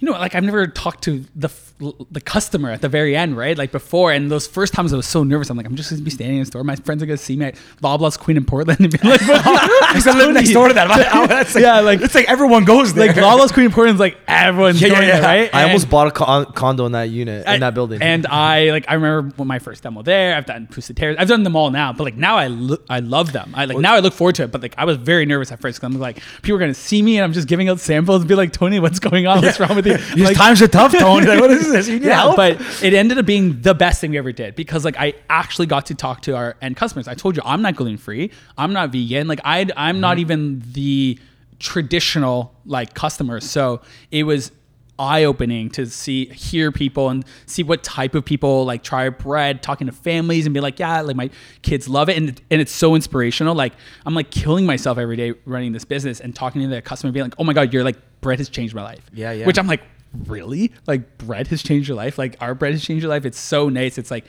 You know, like I've never talked to the f- the customer at the very end, right? Like before, and those first times I was so nervous. I'm like, I'm just gonna be standing in the store. My friends are gonna see me at Loblaws Queen in Portland and be like, I said live next door to that. That's like, Yeah, like- it's like everyone goes there. like Loblaws Queen in Portland's like everyone's Yeah, yeah, going yeah. there, right? I And- almost bought a con- condo in that unit in that building. And I like I remember when my first demo there. I've done Pusateri's. I've done them all now, but like now I lo- I love them. I like now I look forward to it. But like I was very nervous at first because I'm like people are gonna see me and I'm just giving out samples and be like Tony, what's going on? What's wrong with you? These Like, times are tough, Tony. Like, what is this? You need yeah, help? but it ended up being the best thing we ever did because like I actually got to talk to our end customers. I told you I'm not gluten free. I'm not vegan. Like I I'm not mm-hmm. even the traditional like customer. So it was eye opening to see hear people and see what type of people like try bread talking to families and be like yeah like my kids love it and, and it's so inspirational like i'm like killing myself every day running this business and talking to the customer being like oh my god you're like bread has changed my life Yeah, yeah. which i'm like really like bread has changed your life like our bread has changed your life it's so nice it's like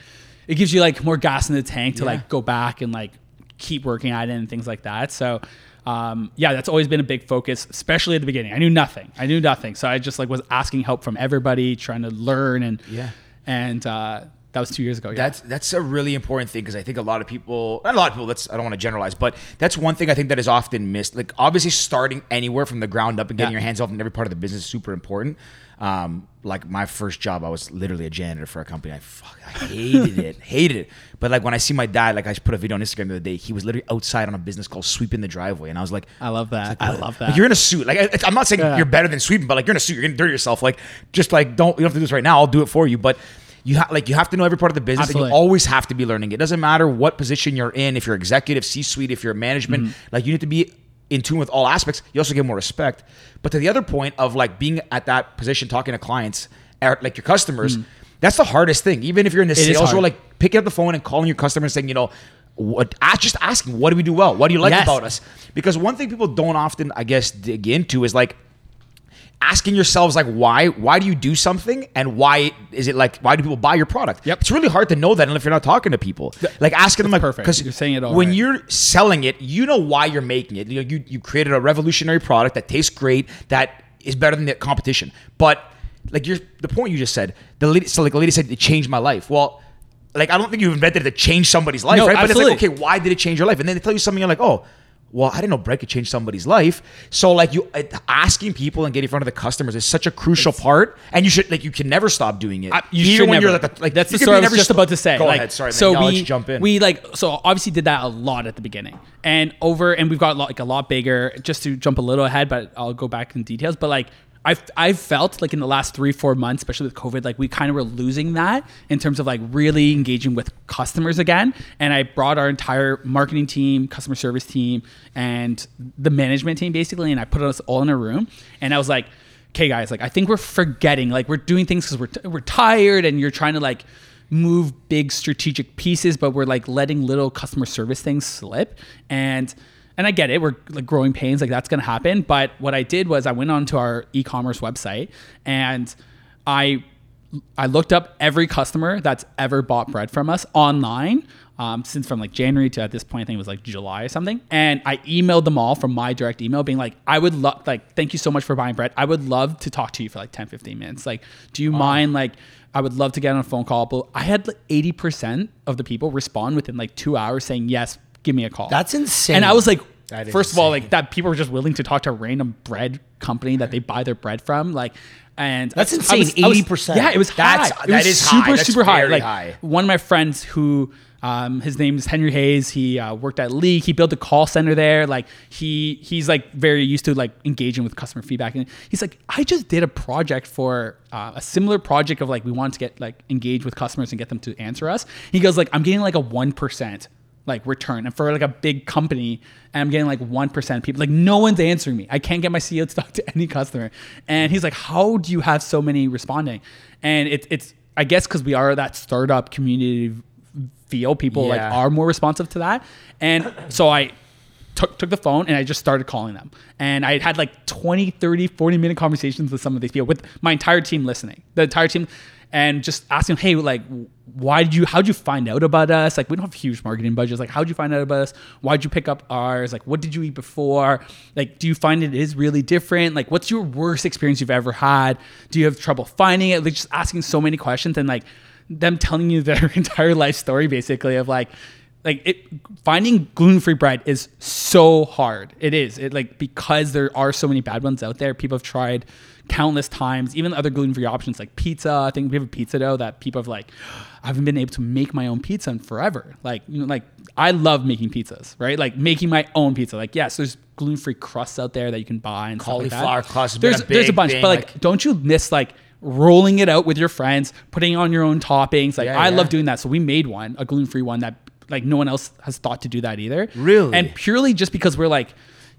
it gives you like more gas in the tank to Yeah. like go back and like keep working at it and things like that so um, yeah that's always been a big focus especially at the beginning i knew nothing i knew nothing so i just like was asking help from everybody trying to learn and Yeah. and uh, that was two years ago yeah That's that's a really important thing because I think a lot of people, not a lot of people. Let's I don't want to generalize, but that's one thing I think that is often missed. Like obviously, starting anywhere from the ground up and getting Yeah. your hands off in every part of the business is super important. Um, like my first job, I was literally a janitor for a company. I fuck, I hated it, hated it. But like when I see my dad, like I put a video on Instagram the other day. He was literally outside on a business called sweeping the driveway, and I was like, i love that i love that like, you're in a suit. Like I, I'm not saying Yeah. you're better than sweeping, but like you're in a suit. You're gonna dirty yourself. Like just like don't you don't have to do this right now. I'll do it for you. But you have like you have to know every part of the business, and you always have to be learning. It doesn't matter what position you're in. If you're executive, C-suite, if you're management, Mm-hmm. like you need to be in tune with all aspects. You also get more respect. But to the other point of like being at that position, talking to clients, like your customers. That's the hardest thing. Even if you're in the Mm. is sales role, like picking up the phone and calling your customer and saying, you know, what just asking, what do we do well? What do you like Yes. about us? Because one thing people don't often, I guess, dig into is like asking yourselves like why why do you do something and why is it like why do people buy your product Yep. it's really hard to know that if you're not talking to people like asking them like perfect. because You're saying it all when right. you're selling it you know why you're making it you know you, you created a revolutionary product that tastes great that is better than the competition but like you're the point you just said the lady so like the lady said it changed my life well like I don't think you invented it to change somebody's life, No, right? But it's absolutely. like, okay, why did it change your life? And then they tell you something, you're like, oh, well, I didn't know bread could change somebody's life. So like you asking people and getting in front of the customers is such a crucial part, and you should like you can never stop doing it. I- you Even should when never. you're like, a, like that's the story I never was just st- about to say. Go like, ahead, sorry, man. So we jump in. we like so obviously did that a lot at the beginning, and over and we've got like a lot bigger. Just to jump a little ahead, but I'll go back in details. But like. I've, I've felt like in the last three, four months, especially with COVID, like we kind of were losing that in terms of like really engaging with customers again. And I brought our entire marketing team, customer service team, and the management team basically, and I put us all in a room. And I was like, okay, guys, like I think we're forgetting, like we're doing things because we're, t- we're tired and you're trying to like move big strategic pieces, but we're like letting little customer service things slip. And and I get it, we're like growing pains, like that's gonna happen. But what I did was I went onto our e-commerce website and I I looked up every customer that's ever bought bread from us online. Um, since from like January to at this point, I think it was like July or something. And I emailed them all from my direct email being like, I would love, like, thank you so much for buying bread. I would love to talk to you for like 10, 15 minutes. Like, do you mind? Like, I would love to get on a phone call. But I had like 80% of the people respond within like two hours saying, yes, give me a call. That's insane. And I was like, That is first of all, like that people were just willing to talk to a random bread company that they buy their bread from. Like, and That's I insane, I was- 80%. Yeah, it was That's- high. It that was is high. super That's super high. Like high. one of my friends who. Um, his name is Henry Hayes. He uh, worked at League. He built a call center there. Like he he's like very used to like engaging with customer feedback. And he's like, I just did a project for uh, a similar project of like we wanted to get like engage with customers and get them to answer us. He goes like, I'm getting like a one percent like return. And for like a big company and i'm getting like 1% of people like no one's answering me. I can't get my ceo to talk to any customer. And he's like how do you have so many responding? And it, it's i guess because we are that startup community feel people like are more responsive to that. And so i took, took the phone and I just started calling them. And I had like 20, 30, 40 minute conversations with some of these people, with my entire team listening, the entire team, and just asking, hey, like, why did you, how'd you find out about us? Like, we don't have huge marketing budgets. Like, how'd you find out about us? Why'd you pick up ours? Like, what did you eat before? Like, do you find it is really different? Like, what's your worst experience you've ever had? Do you have trouble finding it? Like, just asking so many questions and like them telling you their entire life story, basically, of like, like it finding gluten-free bread is so hard it is it like because there are so many bad ones out there people have tried countless times even other gluten-free options like pizza. I think we have a pizza dough that people have like i haven't been able to make my own pizza in forever. Like you know like i love making pizzas right? Like making my own pizza. Like yes there's gluten-free crusts out there that you can buy and stuff like that. Cauliflower crust there's a there's a bunch thing, but like, like- don't you miss like rolling it out with your friends putting on your own toppings? Like Yeah, i yeah. love doing that. So we made one a gluten-free one that like no one else has thought to do that either. Really? and purely just because we're like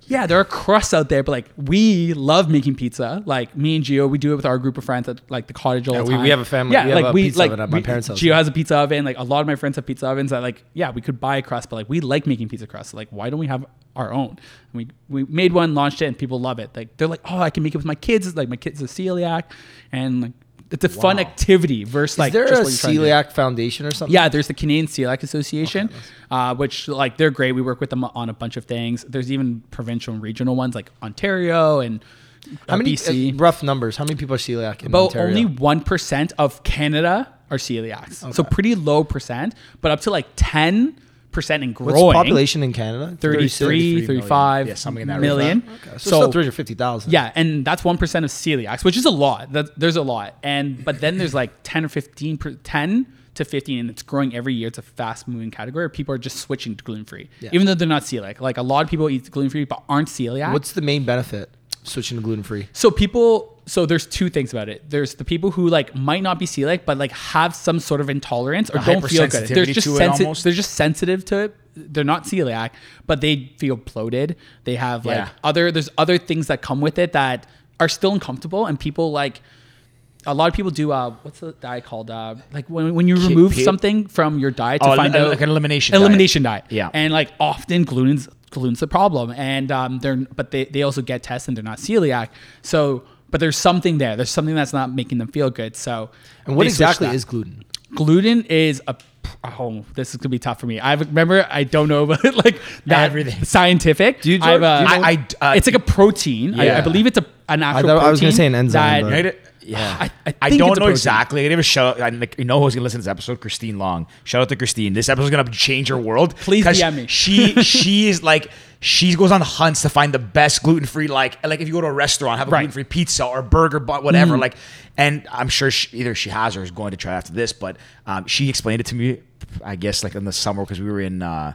yeah there are crusts out there but like we love making pizza. Like me and Gio we do it with our group of friends at like the cottage all Yeah, the time we have a family- yeah we have like a we pizza like oven at my we- parents' house. Gio has a pizza oven like a lot of my friends have pizza ovens that like yeah we could buy a crust but like we like making pizza crusts. Like why don't we have our own? And we we made one launched it and people love it. Like they're like oh I can make it with my kids. Like my kids are celiac and like it's a fun activity versus like Is there just a what you're trying to celiac foundation or something? Yeah, there's the Canadian Celiac Association, uh, which like they're great. We work with them on a bunch of things. There's even provincial and regional ones like Ontario and uh, How many BC. uh, rough numbers? How many people are celiac in About Ontario? only one percent of Canada are celiacs, so pretty low percent, but up to like ten percent and growing. What's the population in Canada? 33, 33 35 Yeah, something in that million. Okay, so, still 350,000. Yeah, and that's one percent of celiacs, which is a lot. That, there's a lot, and but then there's like ten or fifteen, per, ten to fifteen, and it's growing every year. It's a fast moving category. People are just switching to gluten free, Yeah. even though they're not celiac. Like a lot of people eat gluten free but aren't celiac. What's the main benefit switching to gluten free? so people so there's two things about it. There's the people who like might not be celiac but like have some sort of intolerance or don't feel good. They're just sensitive. They're just sensitive to it. They're not celiac, but they feel bloated. They have like Yeah. other there's other things that come with it that are still uncomfortable and people like a lot of people do uh what's the diet called uh like when, when you remove something from your diet to Oh, find out like an elimination diet. elimination diet. Yeah. And like often gluten's gluten's the problem. And um they're but they, they also get tests and they're not celiac. So but there's something there. There's something that's not making them feel good. So And what exactly is gluten? gluten is a oh this is gonna be tough for me. I remember I don't know about like that Everything. scientific. Do you, I have a- Do you know? I, I, uh, it's like a protein. I, I believe it's a an actual. thought- I was gonna say an enzyme, that- but- yeah, I- I, I don't know protein. exactly. I give a shout. I like, you know who's gonna listen to this episode? Christine Long. Shout out to Christine. This episode's gonna change her world. Please DM me. She she is like she goes on hunts to find the best gluten free. Like like if you go to a restaurant, have a Right. gluten free pizza or burger, but whatever. Like, and I'm sure she, either she has or is going to try after this. But um, she explained it to me. I guess like in the summer because we were in. Uh,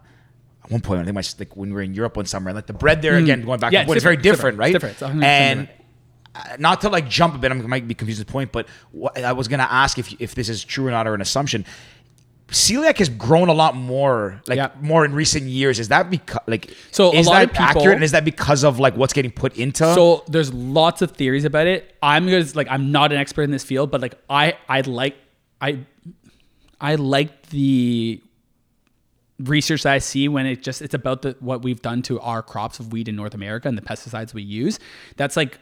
at one point, I think my like when we were in Europe one summer, and like the bread there again, going back Mm. Yeah, and it's it's very different. different, right? different. And uh, not to like jump a bit, I might be confused with the point, but I was gonna ask if if this is true or not or an assumption. Celiac has grown a lot more, like Yeah. more in recent years. Is that because like So is that people- accurate? And is that because of like what's getting put into? So there's lots of theories about it. I'm gonna like I'm not an expert in this field, but like I I like I I like the research that I see when it just it's about the what we've done to our crops of wheat in North America and the pesticides we use. That's like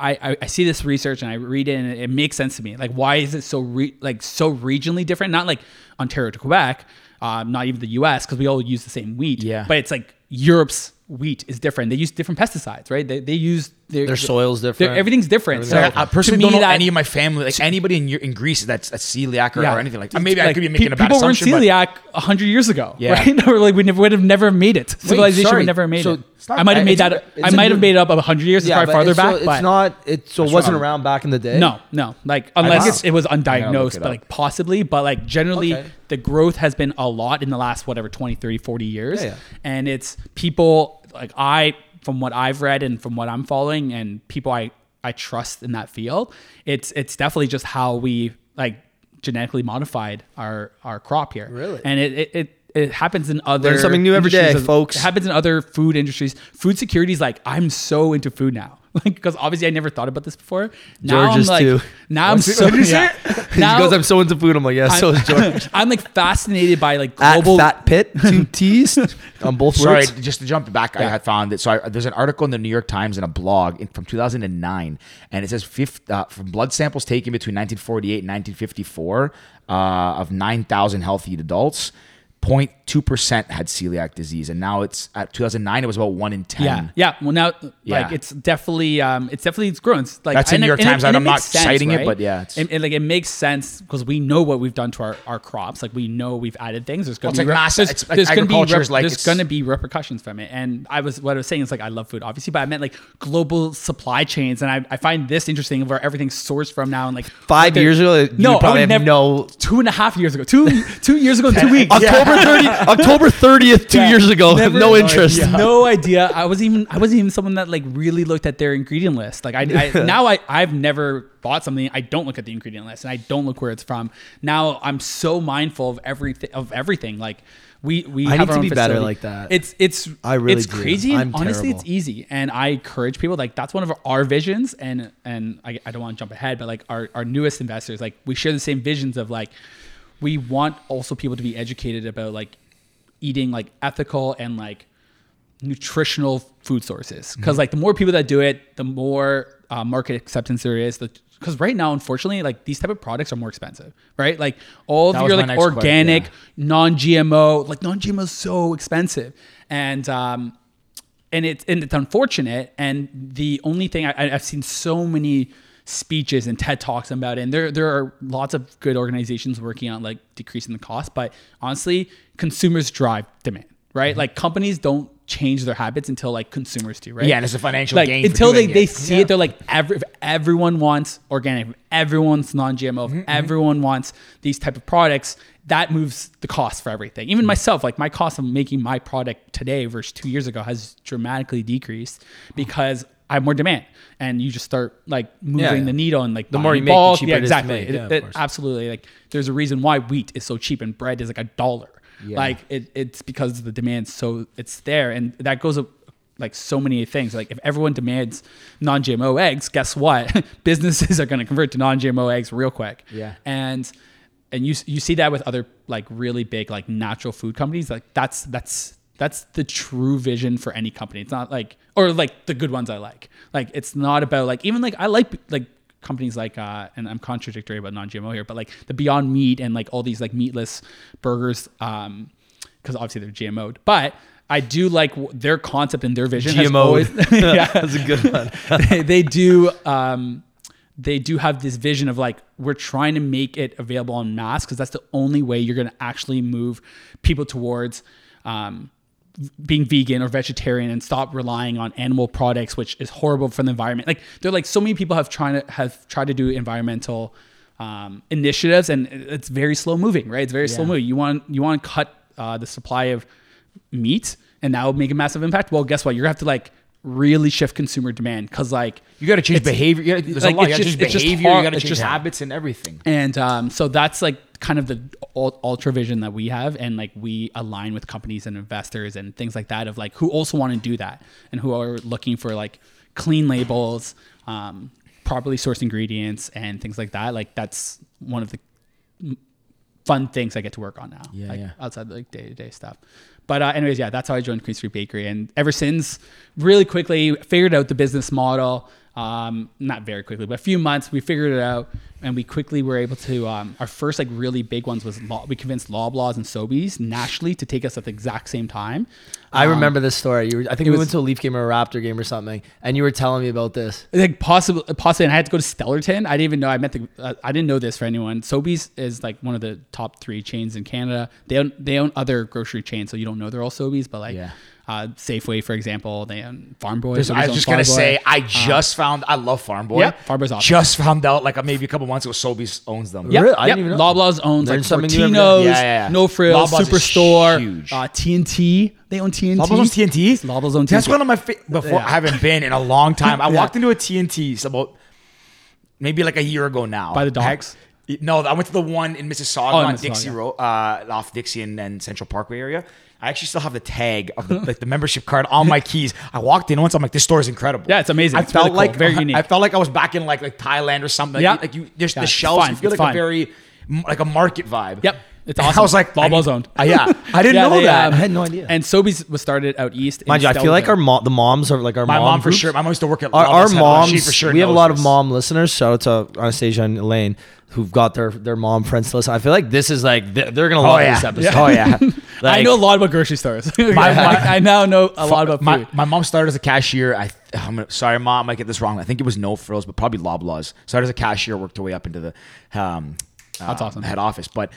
I, I, I see this research and I read it and it makes sense to me. Like why is it so re, like so regionally different? Not like Ontario to Quebec, um, not even the U.S. because we all use the same wheat. Yeah. but it's like Europe's wheat is different. They use different pesticides, right? They, they use their, Their soil's different. everything's different. So Like, I personally to don't me know that- any of my family, like anybody in in Greece that's a celiac or, Yeah. or anything like that. Maybe I could be making pe- a bad people assumption. weren't but- celiac hundred years ago, Yeah. right? or like we never would have never made it. Civilization sorry. would never have made So it. it's not- I might have made that. I might have made it up a hundred years. Yeah, but farther it's, back, so it's but not. It so it wasn't what around back in the day. no, no. Like unless it was undiagnosed, it but like possibly. But like generally, Okay. the growth has been a lot in the last whatever 20, 30, 40 years, Yeah, yeah. and it's people like I from what I've read and from what I'm following and people I I trust in that field. It's it's definitely just how we like genetically modified our our crop here. Really? And it, it, it it happens in other Learn something new every day, as- folks. It happens in other food industries. Food security is like I'm so into food now. Like because obviously I never thought about this before. Now George I'm is like too. now I'm What's it- so what did you say? yeah. he now goes, I'm so into food. I'm like, yeah, so is George. I'm like fascinated by like At global Fat Pit, two T's on both Sorry, words. just to jump back, I had found it. So I, there's an article in the New York Times and a blog in, from 2009, and it says fifth, uh, from blood samples taken between 1948 and 1954 uh, of 9,000 healthy adults, 0.2 percent had celiac disease, and now it's at 2009 it was about one in ten. Yeah, yeah. Well, now, Yeah. like, it's definitely, um, it's definitely it's grown. It's like That's in and New York and it- Times. and I'm not sense, citing it, but yeah, it's- it, it, like it makes sense because we know what we've done to our, our crops. Like we know we've added things. There's gonna it's be like rep- mass- there's, it's like there's gonna be agriculture rep- like there's it's- going to be repercussions from it. And I was what I was saying is like I love food, obviously, but I meant like global supply chains, and I, I find this interesting where everything's sourced from now. And like Five years ago, you no, I probably would have never- no- two and a half years ago, two two years ago, and two weeks. October 30, October 30th, two Yeah. years ago. Never- no interest. No idea. I wasn't even I wasn't even someone that like really looked at their ingredient list. Like I, I now I I've never bought something. I don't look at the ingredient list and I don't look where it's from. Now I'm so mindful of everything of everything. Like we we I have need to be better like that. It's it's I really it's do. crazy. I'm honestly, terrible. it's easy. And I encourage people like that's one of our visions. And and I, I don't want to jump ahead, but like our our newest investors, like we share the same visions of like we want also people to be educated about like eating like ethical and like nutritional food sources. Because like the more people that do it the more uh, market acceptance there is because right now unfortunately like these type of products are more expensive right? Like all That of your like organic question, non-gmo like non-gmo is so expensive. And um and it's and it's unfortunate. And the only thing I- I've seen so many speeches and TED talks about it, and there there are lots of good organizations working on like decreasing the cost. But honestly, consumers drive demand, right? Mm-hmm. Like companies don't change their habits until like consumers do, right? Yeah, and it's a financial like gain until they, they see Yeah. it. They're like every, if everyone wants organic, everyone's non-GMO, Mm-hmm, everyone wants these type of products. That moves the cost for everything. Mm-hmm. Even myself, like my cost of making my product today versus two years ago has dramatically decreased because I have more demand, and you just start like moving Yeah, yeah. the needle and like The more you make, the cheaper yeah, it is to exactly. make. It- Yeah, it- absolutely. Like there's a reason why wheat is so cheap and bread is like a dollar. Like it, it's because the demand so it's there, and that goes up like so many things. Like if everyone demands non-GMO eggs, guess what? Businesses are going to convert to non-GMO eggs real quick. Yeah. and and you you see that with other like really big like natural food companies. Like that's that's that's the true vision for any company. It's not like or like the good ones I like. Like it's not about like even like I like like companies like uh and I'm contradictory about non-GMO here, but like the Beyond Meat and like all these like meatless burgers um because obviously they're GMO'd, but I do like w- their concept and their vision. Always- yeah, That's a good one. they, they do um they do have this vision of like we're trying to make it available en masse because that's the only way you're going to actually move people towards um, being vegan or vegetarian and stop relying on animal products which is horrible for the environment like they're like so many people have trying to have tried to do environmental um, initiatives and it's very slow moving right it's very slow moving you want you want to cut uh, the supply of meat and that would make a massive impact well guess what you're gonna have to like really shift consumer demand because like You got to change behavior. You gotta, there's like, a lot. You got to change behavior. you got to change habits and everything. and um, so that's like kind of the ultra vision that we have, and like we align with companies and investors and things like that of like who also want to do that and who are looking for like clean labels, um, properly sourced ingredients, and things like that. Like that's one of the fun things I get to work on now. Yeah, like yeah. outside like day to day stuff. But uh, anyways, yeah, that's how I joined Queen Street Bakery, and ever since, really quickly figured out the business model. Um, not very quickly, but a few months, we figured it out, and we quickly were able to. Um, our first like really big ones was law, we convinced Loblaws and Sobeys nationally to take us at the exact same time. I Um, remember this story. You were, I think we was- went to a Leaf game or a Raptor game or something, and you were telling me about this. like possibly possibly and I had to go to Stellarton. I didn't even know I met the uh, I didn't know this for anyone. Sobeys is like one of the top 3 chains in Canada. They own they own other grocery chains so you don't know they're all Sobeys, but like Yeah. Uh, Safeway for example, they own Farm Boy. There's- I was just gonna Boy. say, I just found I love Farm Boy. Yep, Farm Boy's awesome. Just found out like maybe a couple months ago, Sobeys owns them. Yep, Really? I yep. didn't even know. Loblaws owns Learn like something new. Fortinos, Yeah, yeah, yeah. No Frills, Loblaws Superstore, huge. uh, T&T. They own T&T. Loblaws owns T&T. Loblaws own That's one of my fa- before. Yeah. I haven't been in a long time. I Yeah. walked into a T&T about maybe like a year ago now. By the I- docks? No, I went to the one in Mississauga Oh, on Mississauga. Dixie Road, uh, off Dixie and, and Central Parkway area. I actually still have the tag of the, like the membership card on my keys. I walked in once. I'm like, this store is incredible. Yeah, it's amazing. I It's felt really cool. like Very unique. I felt like I was back in like like Thailand or something. Like, Yeah. you- like you, just Yeah, the shelves. fun. You feel like fun. a very like a market vibe. Yep. It's And awesome. I was like, I Loblaws need- owned. Uh, yeah, I didn't Yeah, know they, that. um, I had no idea. And Sobeys was started out east. in Mind you, I feel like Stellarton. our mom, the moms are like our my mom, mom for groups. sure. My mom used to work at Our, our Loblaws head office. She moms, for sure. we have a knows lot of this. mom listeners. Shout out to Anastasia and Elaine who've got their their mom friends to listen. I feel like this is like they're, they're gonna love yeah. this episode. Oh yeah. I Like- know a lot about grocery stores. my- I now know a lot about my, food. my mom started as a cashier. I I'm gonna, sorry, mom, I might get this wrong. I think it was no frills, but probably Loblaws. Started as a cashier, worked her way up into the um, That's uh, awesome. head office. But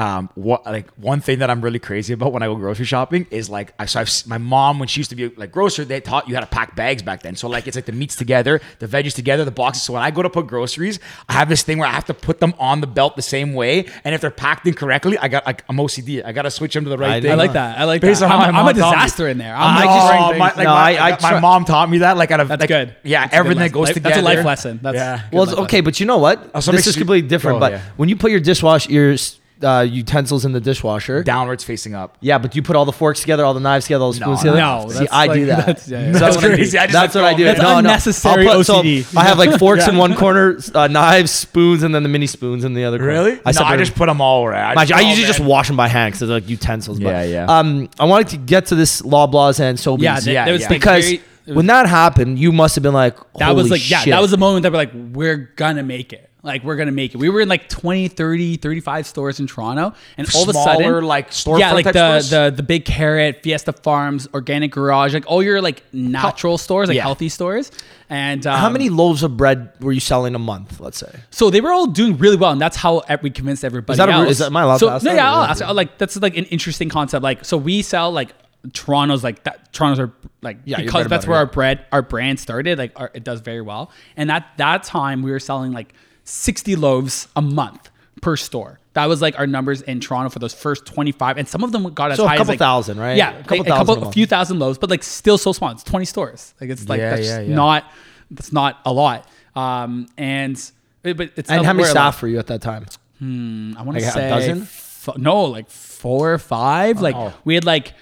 um, what like one thing that I'm really crazy about when I go grocery shopping is like I so I've, my mom when she used to be like grocer, they taught you how to pack bags back then. So like it's like the meats together, the veggies together, the boxes. So when I go to put groceries, I have this thing where I have to put them on the belt the same way, and if they're packed incorrectly, I got like I'm OCD. I got to switch them to the right I thing. I like that. I like Based that. on how I'm, my I'm a mom taught me. disaster in there. I'm I like just- just Oh, my, like No, my, I- I my try- mom taught me that. Like, out of That's like, good. Yeah, That's a good everything that goes Life- together. That's a life lesson. That's Yeah. Well, life it's okay, but you know what? Also this is completely different. Oh, but yeah. when you put your dishwasher, your uh, utensils in the dishwasher, downwards facing up. yeah, but you put all the forks together, all the knives together, all the spoons No, together. no, See, I like- do that. that's- yeah, yeah. So That's what I do. crazy. I just That's what I do. throw them. That's no, no. unnecessary I'll put- so OCD. I have like forks in one corner, uh, knives, spoons, and then the mini spoons in the other corner. Really? I, no, I just put them all right. Mind you, I oh, usually just wash them by hand because they're like utensils. But, Yeah, yeah. Um, I wanted to get to this Loblaws and Sobeys. Yeah, there- Yeah, there yeah. like because very- when that happened, you must have been like, that was "Holy like yeah that was the moment that we're like we're gonna make it like we're gonna make it we were in like 20 30 35 stores in toronto and all of a sudden like, storefront yeah like the, the the big carrot fiesta farms organic garage like all your like natural stores like Yeah. healthy stores and um, How many loaves of bread were you selling a month? Let's say. so they were all doing really well, and that's how we convinced everybody. Is that a- else. is that- I allowed so, no, yeah, I'll ask. Like that's like an interesting concept. Like so, we sell like Toronto's like that. Toronto's are like Yeah, because that's where yeah. our bread our brand started. Like our, it does very well, and at that time we were selling like sixty loaves a month per store. That was like our numbers in Toronto for those first twenty five, and some of them got as So a high couple as like, thousand, right? Yeah, A couple a, thousand couple, a a few thousand loaves, but like still so small. It's twenty stores. Like it's like Yeah, that's yeah, yeah. not that's not a lot. Um, and but it's And how many staff were you at that time? Hmm, I want to Like a say dozen? f- no, like four or five. Like Oh. we had like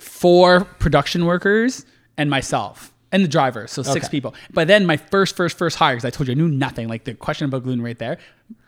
four production workers and myself and the driver, so six Okay. people. But then my first, first, first hire, because I told you I knew nothing. Like the question about gluten right there,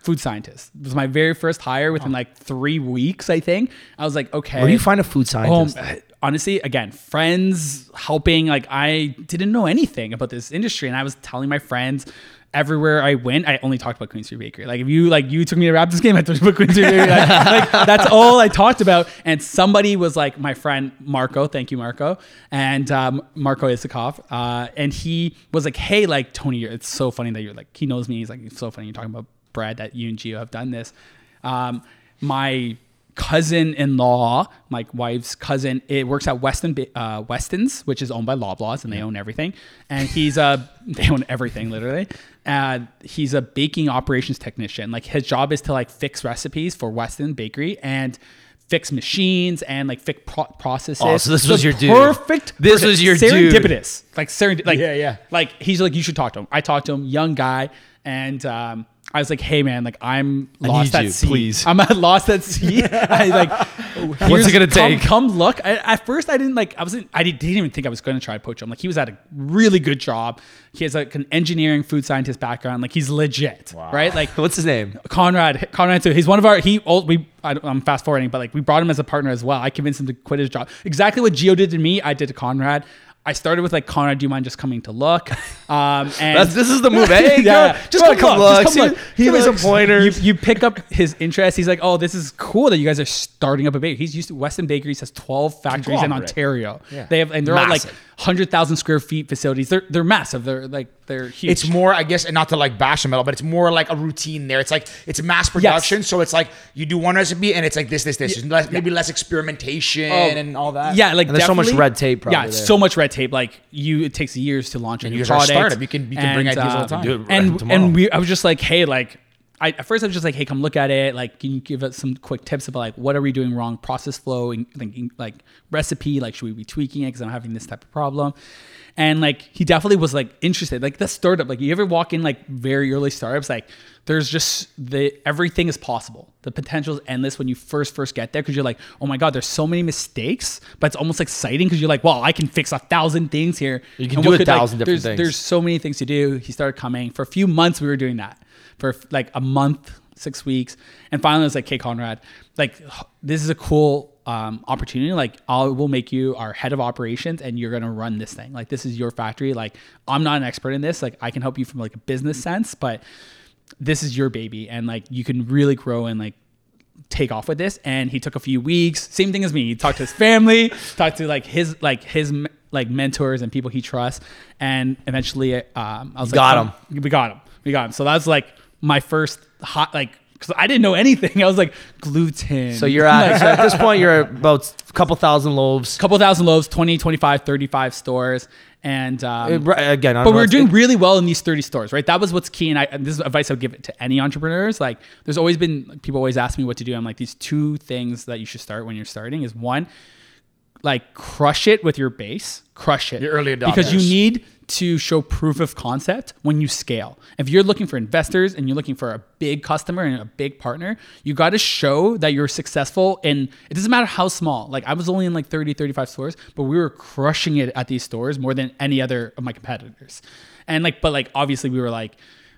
food scientist was my very first hire within like three weeks. I think I was like, okay. Where do you find a food scientist? Um, honestly, again, friends helping. Like I didn't know anything about this industry, and I was telling my friends everywhere I went. I only talked about Queen Street Bakery. Like if you like you took me to Raptors game, I you about Queen Street Bakery. Like, like, that's all I talked about. And somebody was like my friend Marco. Thank you, Marco, and um, Marco Isakov. Uh, and he was like, hey, like Tony, it's so funny that you're like he knows me. He's like, it's so funny you're talking about bread that you and Gio have done this. Um, my cousin-in-law, my wife's cousin, it works at Weston uh, Weston's, which is owned by Loblaws, and they own everything. And he's a they own everything literally. And he's a baking operations technician. Like his job is to like fix recipes for Weston Bakery and fix machines and like fix pro- processes. Oh, so this The was your dude. Perfect. This person. was your dude. serendipitous. Like serendip. Like Yeah, yeah. Like he's like you should talk to him. I talked to him, young guy, and um, I was like, hey man, like I'm lost at you, sea. please. I'm at lost at sea. I like. What's it gonna come- take? Come, look. I, at first, I didn't like. I wasn't. I didn't, even think I was going to try to poach him. Like he was at a really good job. He has like an engineering food scientist background. Like he's legit, right? Like What's his name? Conrad, Conrad too. He's one of our. He old. we. I, don't- I'm fast forwarding, but like we brought him as a partner as well. I convinced him to quit his job. Exactly what Gio did to me, I did to Conrad. I started with like Connor, Do you mind just coming to look? Um, and this is the move. Hey, yeah, go- just come look. just come look. Give me some You, pointers. you pick up his interest. He's like, "Oh, this is cool that you guys are starting up a bakery." He's used to Weston Bakeries has twelve factories in Ontario. Yeah. They have, and they're all like Massive. Hundred thousand square feet facilities. They're they're massive. They're like they're huge. It's more, I guess, and not to like bash them at all, but it's more like a routine there. It's like it's mass production, so it's like you do one recipe and it's like this, this, this. There's less, maybe less experimentation oh. and all that. Oh, Yeah, like And there's so much red tape probably Yeah, there. so much red tape. Like you, it takes years to launch a new you guys are a product. startup. You can- you can bring ideas all the um, time. Do it And tomorrow. and we, I was just like, hey, like I, at first I was just like, hey, come look at it. Like, can you give us some quick tips about like what are we doing wrong, process flow, and like, in- like recipe, like should we be tweaking it because I'm having this type of problem. And like he definitely was like interested. Like the startup, like you ever walk in like very early startups, like there's just the everything is possible. The potential is endless when you first first get there because you're like, oh my god, there's so many mistakes, but it's almost exciting because you're like, well, I can fix a thousand things here. You can And do a thousand different there's, things. There's so many things to do. He started coming for a few months. We were doing that for like a month, six weeks, and finally I was like, "Okay, Conrad, like this is a cool um, opportunity. Like I will make you our head of operations, and you're gonna run this thing. Like this is your factory. Like I'm not an expert in this. Like I can help you from like a business sense, but this is your baby, and like you can really grow and like." take off with this and he took a few weeks same thing as me he talked to his family talked to like his like his like mentors and people he trusts and eventually um i was got like oh, we got him we got him so that was like my first hot like because i didn't know anything i was like gluten So you're at so at this point you're about a couple thousand loaves. couple thousand loaves 20 25 35 stores and um, right, Again, but we're it's- doing really well in these 30 stores, right? That was what's key. And, I, and this is advice I would give it to any entrepreneurs. Like, there's always been like, people always ask me what to do. I'm like, these two things that you should start when you're starting is one, like crush it with your base, crush it. Your early adopters. Because you need to show proof of concept when you scale. If you're looking for investors and you're looking for a big customer and a big partner, you got to show that you're successful And it doesn't matter how small. Like I was only in like 30, 35 stores, but we were crushing it at these stores more than any other of my competitors. And like but like obviously we were like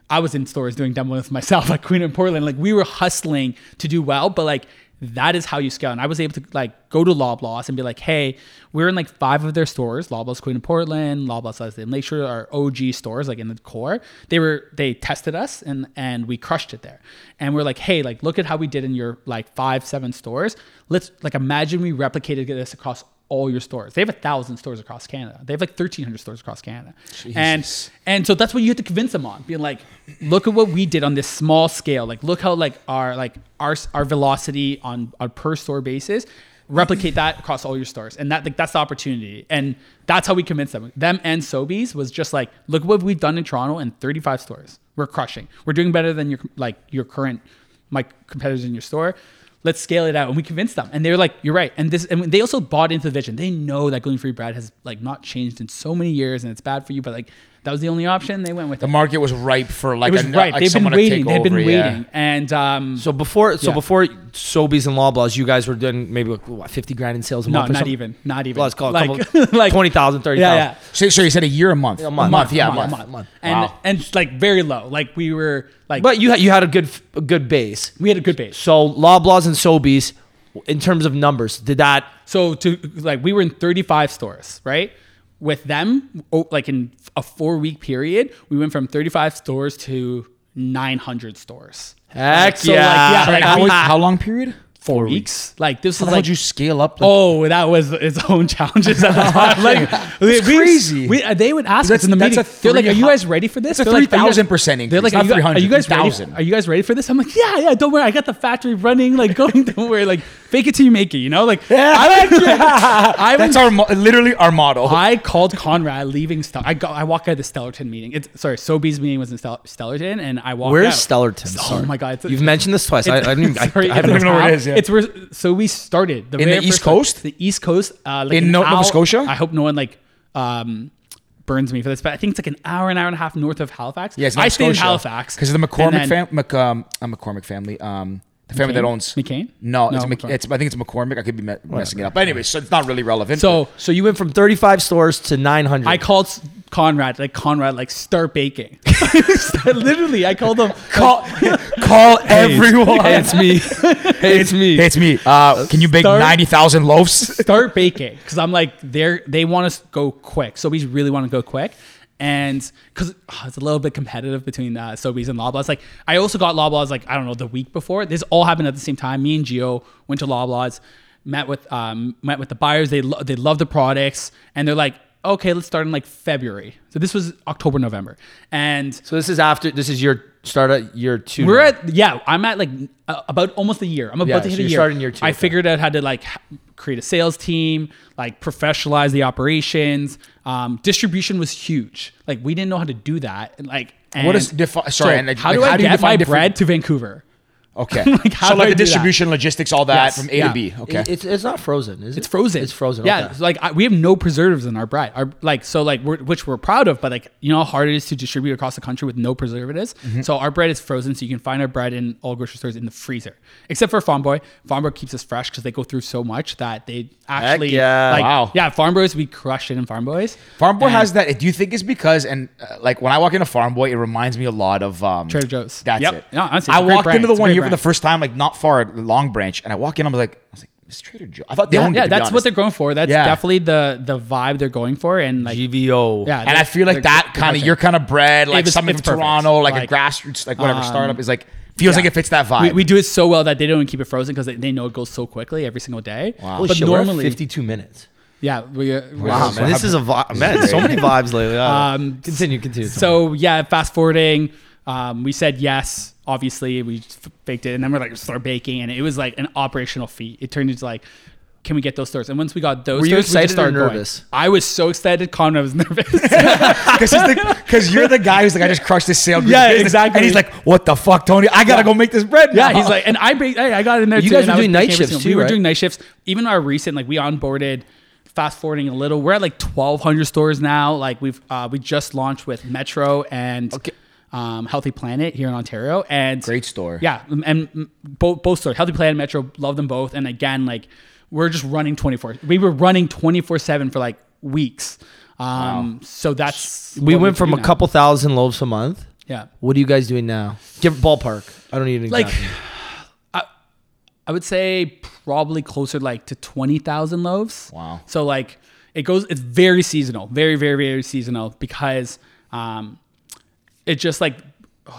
I was in stores doing demos myself, like Queen and Portland. Like we were hustling to do well, but like that is how you scale. And I was able to like go to Loblaws and be like, hey, we're in like five of their stores, Loblaws Queen and Portland, Loblaws Leslie and Lakeshore, our OG stores, like in the core. They were they tested us and and we crushed it there. And we're like, hey, like look at how we did in your like five, seven stores. Let's like imagine we replicated this across all your stores. They have a thousand stores across Canada. They have like thirteen hundred stores across Canada, and and so that's what you have to convince them on. Being like, look at what we did on this small scale. Like, look how like our like our our velocity on a per store basis. Replicate that across all your stores, and that like that's the opportunity, and that's how we convinced them. Them and Sobeys was just like, look what we've done in Toronto in 35 stores. We're crushing. We're doing better than your like your current my competitors in your store. Let's scale it out. And we convinced them. And they were like, you're right. And this and they also bought into the vision. They know that gluten free bread has like not changed in so many years and it's bad for you, but like that was the only option. They went with The it. market was ripe for like It was a, right. like They've been waiting. They've been over, yeah. waiting. And um So before, so Yeah. before Sobeys and Loblaws, you guys were doing maybe like what, fifty grand in sales a no, month. or not something? even. Not even. Well, let's call it like, a couple, like 20,000, 30,000. Yeah, yeah. So, so you said a year, a month, A month. yeah, a a month. month, month. And Wow. and like very low. Like we were like But you had, you had a good a good base. we had a good base. So Loblaws and Sobeys, in terms of numbers, did that So to like we were in 35 stores, right? With them, oh, like in a four week period, we went from 35 stores to 900 stores. heck So, yeah? like, yeah, like, how, we- how long period? Four weeks. Like this How was hell like you scale up? Like, Oh, that was its own challenges at the time. Like It's we- crazy. We, uh, they would ask That's- us in the meeting. They're like, "Are you guys ready for this?" That's a "Are you guys-" 3,000% They're like, increase, "Are you, are you guys 300, ready? Are you guys ready for this?" I'm like, "Yeah, yeah. Don't worry. I got the factory running. Like, going. Don't worry. Like, fake it till you make it. You know. Like, yeah. I, like I That's our mo- literally our model. I called Conrad leaving. Stel- I got. I walked out of the Stellarton meeting. It's sorry, Sobeys meeting was in Stel- Stellarton, and I walked. Where's out. Stellarton? Oh Sorry. my god! It's, You've mentioned this twice. I, I, didn't, I, Sorry, I haven't don't even know where it is, yeah. It's where so we started In the East first one. Coast? The East Coast, uh, like In an Nova hour- Scotia? I hope no one like um, burns me for this, but I think it's like an hour, an hour and a half north of Halifax. Yes, I stayed in Halifax because of the McCormick family. Mc, um, uh, McCormick family. Um, the family that owns McCain? No, it's, No, Mc, McCormick. it's I think it's McCormick. I could be me- messing it up. But anyway, so it's not really relevant. So So you went from 35 stores to 900. I called Conrad, like Conrad, like start baking. Literally, I called him. call call everyone. Hey, it's me. Hey, it's me. Hey, it's me. Uh, can you bake Start- ninety thousand loaves? start baking because I'm like they're they want us to go quick. so we really want to go quick, and because it's a little bit competitive between uh, Sobeys and Loblaws. Like I also got Loblaws like I don't know the week before. This all happened at the same time. Me and Gio went to Loblaws, met with um, met with the buyers. They lo- they love the products, and they're like, okay, let's start in like February. So this was October November, and So this is after, this is your start at year two. we're now. at yeah. I'm at like uh, about almost a year. I'm about Yeah, to hit so a year. starting year two, I okay. figured out how to like create a sales team, like professionalize the operations. Um, distribution was huge. Like we didn't know how to do that. And like What And is defi- sorry, so and, like, how like, do I how do you get my different- bread to Vancouver? Okay. Like, how so like I the do that? distribution, logistics, all that Yes, from A yeah. to B. Okay. It's, it's not frozen, is it? It's frozen. It's frozen. Yeah, okay. like I, we have no preservatives in our bread. Our like so like we're, which we're proud of, but like you know how hard it is to distribute across the country with no preservatives. Mm-hmm. So our bread is frozen, so you can find our bread in all grocery stores in the freezer, except for Farm Boy. Farm Boy keeps us fresh because they go through so much that they actually yeah. like Wow. yeah Farm Boys we crush it in Farm Boys. Farm Boy And has that. Do you think it's because and uh, like when I walk into Farm Boy, it reminds me a lot of um, Trader Joe's. That's Yep. it. No, honestly, I it's a walked brand. into the It's one great here for the first time, like not far at Long Branch, and I walk in, I was like, I was like, it's Trader Joe. I thought they Yeah, owned it. yeah, to be that's what they're going for. That's Yeah. definitely the the vibe they're going for, and like GVO. yeah, And I feel like that kind of your kind of bread, like was- something from perfect. Toronto, like, Like, a grassroots, like whatever um, startup is like feels yeah. like it fits that vibe. we, we do it so well that they don't even keep it frozen because they, they know it goes so quickly every single day. Holy But shit, normally, 52 minutes. yeah, we, uh, we're- Wow, man, this is a vibe. Man, so many vibes lately. Um, continue, continue. So yeah, fast forwarding, um, we said yes. Obviously, we faked it, and then we're like start baking, and it was like an operational feat. It turned into like, can we get those stores? And once we got those, Were you stores, we excited or started going. nervous? I was so excited. Conrad was nervous. because you're the guy who's like, I just crushed this sale. Yeah, business. exactly. And he's like, what the fuck, Tony? I gotta go make this bread. yeah, he's like, and I baked, hey, I got in there. You too, guys were doing night shifts too, We were right? doing night shifts. Even our recent, like we onboarded. Fast forwarding a little, we're at like 1,200 stores now. Like we've uh, we just launched with Metro and um, Healthy Planet here in Ontario, and great store. Yeah, and, and both both stores, Healthy Planet, and Metro, love them both. And again, like we're just running twenty four. We were running twenty four seven for like weeks. Um, so that's we what went from a now. couple thousand loaves a month. Yeah, What are you guys doing now? Give ballpark. I don't need an like. I, I would say probably closer like to twenty thousand loaves. Wow. So like it goes. It's very seasonal, very very very seasonal because um, it just like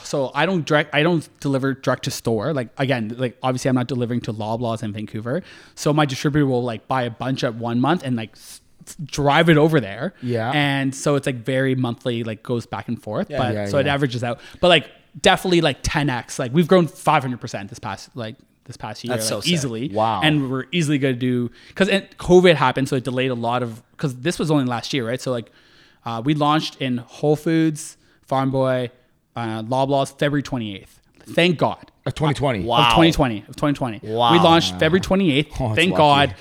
so I don't direct I don't deliver direct to store. Like again, like obviously I'm not delivering to Loblaws in Vancouver. So my distributor will like buy a bunch at one month and like s- s- drive it over there. Yeah. And so it's like very monthly, like goes back and forth. Yeah, but yeah, so it yeah. averages out. But like definitely like 10x. Like we've grown 500 percent this past like this past year, That's so like, sick. easily. Wow. And we're easily going to do because COVID happened, so it delayed a lot of because this was only last year, right? So like uh, we launched in Whole Foods, Farm Boy, uh, Loblaws, February 28th. Thank God. Of 2020. Of 2020. Of 2020. Wow. We launched February 28th. Oh, Thank lucky. God.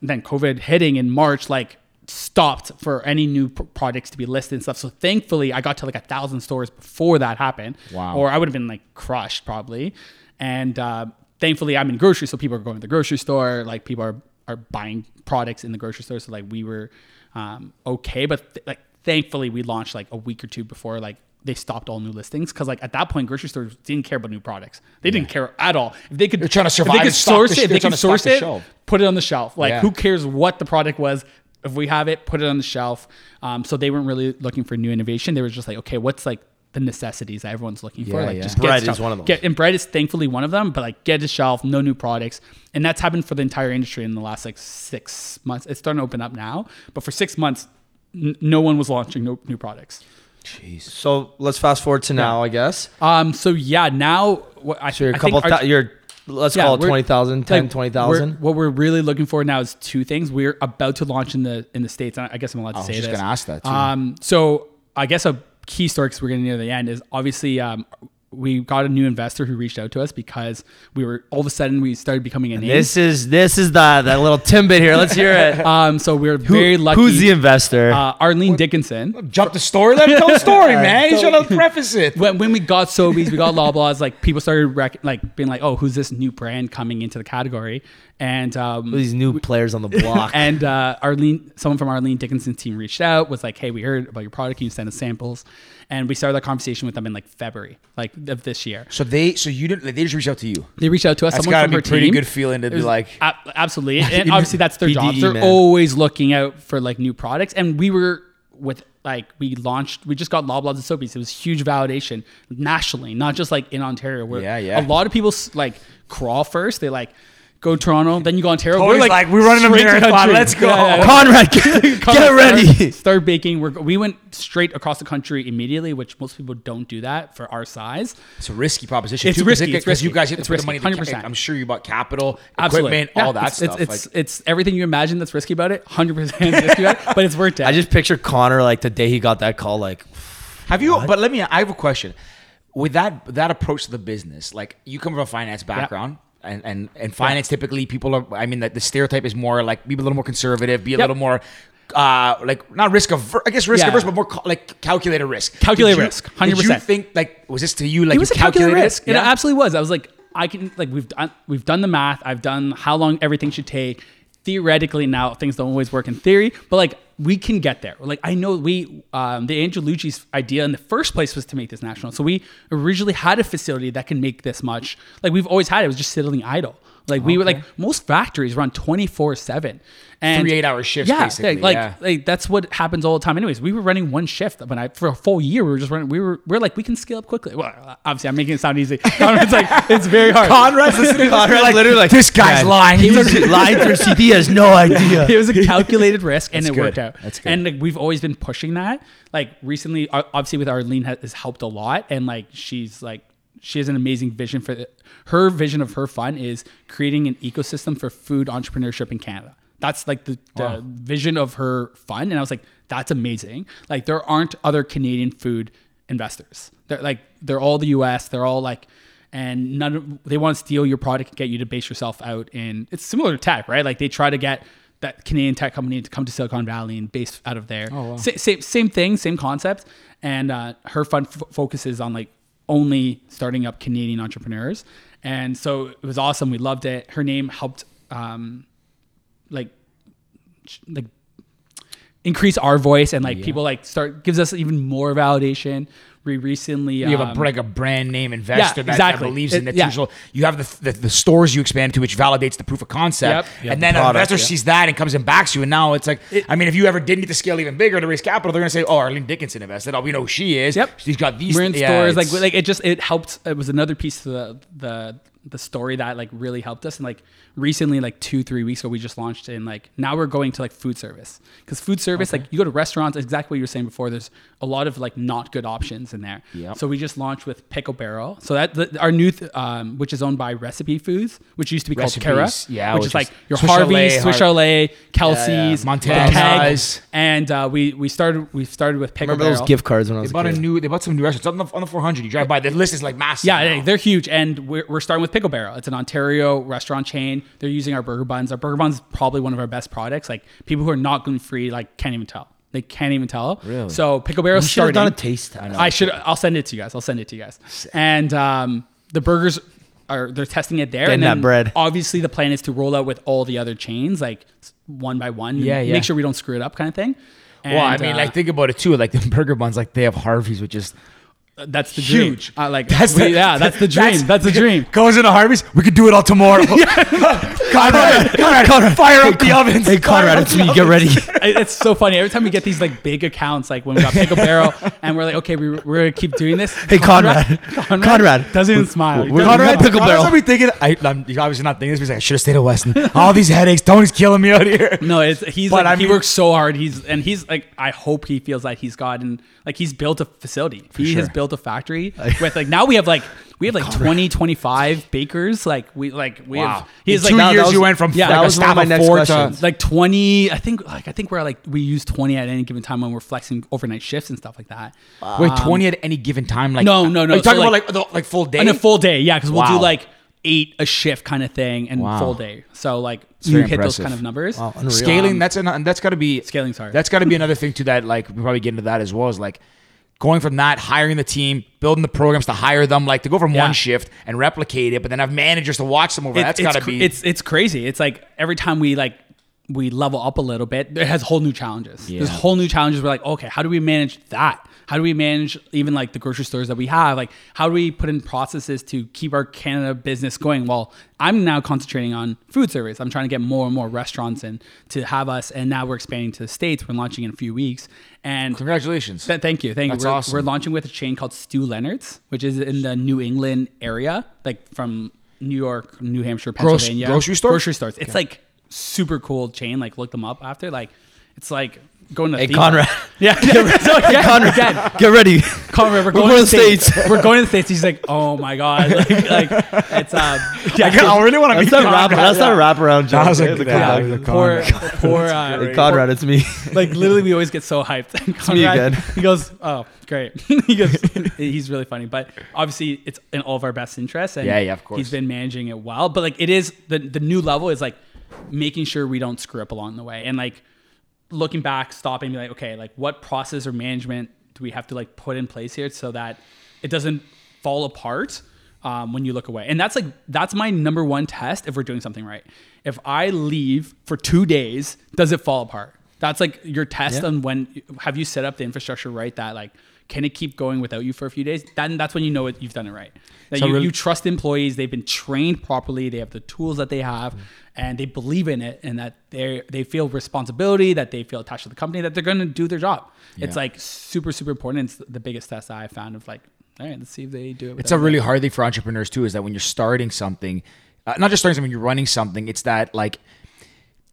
Then COVID hitting in March, like stopped for any new pr- products to be listed and stuff. So thankfully, I got to like a thousand stores before that happened. Wow. Or I would have been like crushed probably. And uh, thankfully, I'm in grocery, so people are going to the grocery store. Like people are are buying products in the grocery store. So like we were um, okay, but th- like thankfully, we launched like a week or two before like. They stopped all new listings because, like, at that point, grocery stores didn't care about new products. They didn't care at all. If they could, They're trying to if survive They could source the- it. If they could source it. Put it on the shelf. Like, Yeah. who cares what the product was? If we have it, put it on the shelf. Um, so they weren't really looking for new innovation. They were just like, okay, what's like the necessities that everyone's looking for? Like, yeah. just Bread is one of those. Get, and bread is thankfully one of them. But like, get a shelf, no new products, and that's happened for the entire industry in the last like six months. It's starting to open up now, but for six months, n- no one was launching no, new products. Jeez. So let's fast forward to now, I guess. Um. So yeah, now what I, So you're a I couple. think our- thou- you're let's Yeah, call it we're- 20,000, 10, like, 20,000. we're- What we're really looking for now is two things. We're about to launch in the in the states. and I guess I'm allowed to I was say just this. gonna ask that, too. Um, so I guess a key story because we're getting near the end is obviously um, we got a new investor who reached out to us because we were all of a sudden we started becoming a name. This is this is the that little Timbit here. Let's hear it. um, so we're very lucky. Who's the investor? uh, Arlene Dickinson. Jump the story. Let him tell the story, man. He's trying to preface it. When, when we got Sobeys, we got Loblaws, like people started rec- like being like, "Oh, who's this new brand coming into the category?" And um, These new players on the block. And uh, Arlene, someone from Arlene Dickinson's team reached out, was like, "Hey, we heard about your product. Can you send us samples?" And we started that conversation with them in like February, like of this year. So they, so you didn't. They just reached out to you. They reached out to us. That's someone gotta from be her pretty team. good feeling to It be like- a- absolutely, and obviously that's their BDE, jobs. They're man. always looking out for like new products, and we were with like we launched. We just got Loblaws and Sobeys. It was huge validation nationally, not just like in Ontario. Where Yeah, yeah. A lot of people like crawl first. They like. Go Toronto, then you go Ontario. Tony's like, "We're running a straight to marathon, let's go. Conrad, get, get Start- ready. Start baking. We're, we went straight across the country immediately, which most people don't do that for our size. It's a risky proposition. It's too, 'cause risky, it- it's 'cause you guys have to It's put the money. 100%. I'm sure you bought capital, Absolutely. equipment, Yeah, all that it's, stuff. It's, it's, like, it's everything you imagine that's risky about it. 100% risky about it, but it's worth it. I just picture Connor like the day he got that call, like Have you? But let me. I have a question. With that that approach to the business, like you come from a finance background. And, and and finance typically people are I mean the, the stereotype is more like be a little more conservative be a Yep. little more uh like not risk averse I guess risk Yeah. averse but more cal- like calculated risk Calculated you- risk, did you 100%. think like was this to you like it was you a calculated calculated risk. It absolutely was. I was like, I can like we've done we've done the math. I've done how long everything should take. Theoretically, now things don't always work in theory, but like we can get there. Like I know we um, the Angelucci's idea in the first place was to make this national. So we originally had a facility that can make this much. Like we've always had it. It was just sitting idle. Like we were like most factories run twenty four seven. And Three eight-hour shifts, Yeah, basically, like yeah. like that's what happens all the time. Anyways, we were running one shift, but I for a full year we were just running. We were we are like we can scale up quickly. Well, obviously I'm making it sound easy. Conrad's like it's very hard. Conrad's listening Conrad's like, literally like, this guy's "Man, lying He He's was lying through CD. Has no idea. it was a calculated risk and That's it good. worked out. That's good. And like we've always been pushing that. Like recently, obviously with Arlene has, has helped a lot, and like she's like she has an amazing vision for the, her vision of her fund is creating an ecosystem for food entrepreneurship in Canada. That's like the, the vision of her fund, and I was like, that's amazing. Like there aren't other Canadian food investors. They're like they're all the U.S. They're all like and none of they want to steal your product and get you to base yourself out in it's similar to tech right like they try to get that canadian tech company to come to silicon valley and base out of there oh, wow. Sa- same, same thing same concept and uh, her fund f- focuses on like only starting up canadian entrepreneurs. And so it was awesome. We loved it. Her name helped um, like like increase our voice and like people like start gives us even more validation we recently You have um, a like a brand name investor that, exactly. that believes in It- it. yeah. Usual, you have the, the the stores you expand to, which validates the proof of concept, Yep. Yeah, and the then an investor yeah. sees that and comes and backs you. And now it's like, I mean, if you ever did need to scale even bigger to raise capital, they're gonna say, "Oh, Arlene Dickinson invested. Oh, we know who she is. Yep. she's got these. we're in yeah, stores like like it just it helped it was another piece to the the the story that like really helped us and like recently like two three weeks ago we just launched in like now we're going to like food service because food service like you go to restaurants exactly what you were saying before there's a lot of like not good options in there Yep. so we just launched with pickle barrel so that the, our new th- um, which is owned by recipe foods which used to be Recipes, called Cara yeah, which which is like your Swiss Harvey's Chalet, Swiss Har- Chalet Kelsey's Montana's. the Keg, and uh, we we started we started with pickle Remember barrel those gift cards when I They was a bought a kid? new. They bought some new restaurants on the, on the 400. You drive by. The list is like massive. Yeah, now. they- they're huge, and we're, we're starting with Pickle Barrel. It's an Ontario restaurant chain. They're using our burger buns. Our burger buns probably one of our best products. Like people who are not gluten free, like can't even tell. They can't even tell. Really? So Pickle Barrel You should have done a taste test. I should. I'll send it to you guys. I'll send it to you guys. And um, the burgers are they're testing it there. Getting and that bread. Obviously, the plan is to roll out with all the other chains, like one by one. Yeah, yeah. Make sure we don't screw it up, kind of thing. Well, I mean, uh, like think about it too. Like the burger buns, like they have Harvey's, which is that's the dream. huge. Uh, like That's we- the- yeah, that's the dream. That's, the dream. Goes into Harvey's. We could do it all tomorrow. Conrad, Conrad, Conrad, fire up the ovens. Hey Conrad, it's me. Get ready. It's so funny every time we get these like big accounts like when we got pickle barrel and we're like okay we, we're gonna keep doing this Hey Conrad, Conrad, doesn't even smile we're- Doesn't- Conrad- Pickle Conrad's barrel. probably thinking. I, I'm obviously not thinking this. But he's like, I should have stayed at Weston. All these headaches. Tony's killing me out here. no it's he's But like I he works so hard he's and he's like i hope he feels like he's gotten like he's built a facility he has sure. Built a factory with like now we have like we have like 20 25 bakers like we like we Wow. have he's like two years, was- you went from yeah, like that a was one of staff my next four to like 20 i think like i think we're like we use 20 at any given time when we're flexing overnight shifts and stuff like that wait um, twenty at any given time. Like No, uh, no, no, Are you so, talking like- about like the, like full day? in a full day yeah because we'll do like eight a shift kind of thing and Wow. full day so like very you hit those kind of numbers Wow, unreal. scaling. That's an, that's got to be scaling. Sorry, That's got to be another thing too. That like we probably get into that as well. Is like going from that, hiring the team, building the programs to hire them, like to go from Yeah. one shift and replicate it, but then have managers to watch them over. It- that's got to be. it's it's crazy it's like every time we like we level up a little bit it has whole new challenges Yeah. there's whole new challenges we're like okay how do we manage that how do we manage even like the grocery stores that we have like how do we put in processes to keep our canada business going well i'm now concentrating on food service i'm trying to get more and more restaurants in to have us and now we're expanding to the states we're launching in a few weeks and Congratulations. Th- thank you. Thank That's you. We're, awesome. we're launching with a chain called Stew Leonard's, which is in the New England area, like from New York, New Hampshire, Pennsylvania. grocery stores? Grocery stores. It's like super cool chain. Like look them up after. Like it's like going to Hey, theme Conrad. park. Yeah, yeah. So, yeah, Conrad, again, get ready. Conrad, we're going, going to the states. States. we're going to the states. He's like, oh my god, like, like it's um, yeah, I really want to meet That's not wrap. Conrad. That's not a wrap-around joke. That was a Hey, good- yeah. yeah. yeah, poor, poor, uh, Hey, Conrad, it's me. like literally we always get so hyped. And me Conrad, again. He goes, "Oh, great." he goes, "He's really funny." But obviously, it's in all of our best interests. And Yeah, yeah, of course. He's been managing it well, but like it is the the new level is like making sure we don't screw up along the way, and like looking back, stopping, be like, okay, like what process or management do we have to like put in place here so that it doesn't fall apart um, when you look away? And that's like that's my number one test if we're doing something right. If I leave for two days, does it fall apart? That's like your test Yeah. on when have you set up the infrastructure right that like can it keep going without you for a few days? Then that's when you know it, you've done it right. That So you, really- you trust employees, they've been trained properly, they have the tools that they have, and they believe in it, and that they they feel responsibility, that they feel attached to the company, that they're going to do their job. It's like super super important. It's the biggest test I found of like, all right, let's see if they do it. It's a really hard thing for entrepreneurs too. Is that when you're starting something, uh, not just starting something, you're running something. It's that like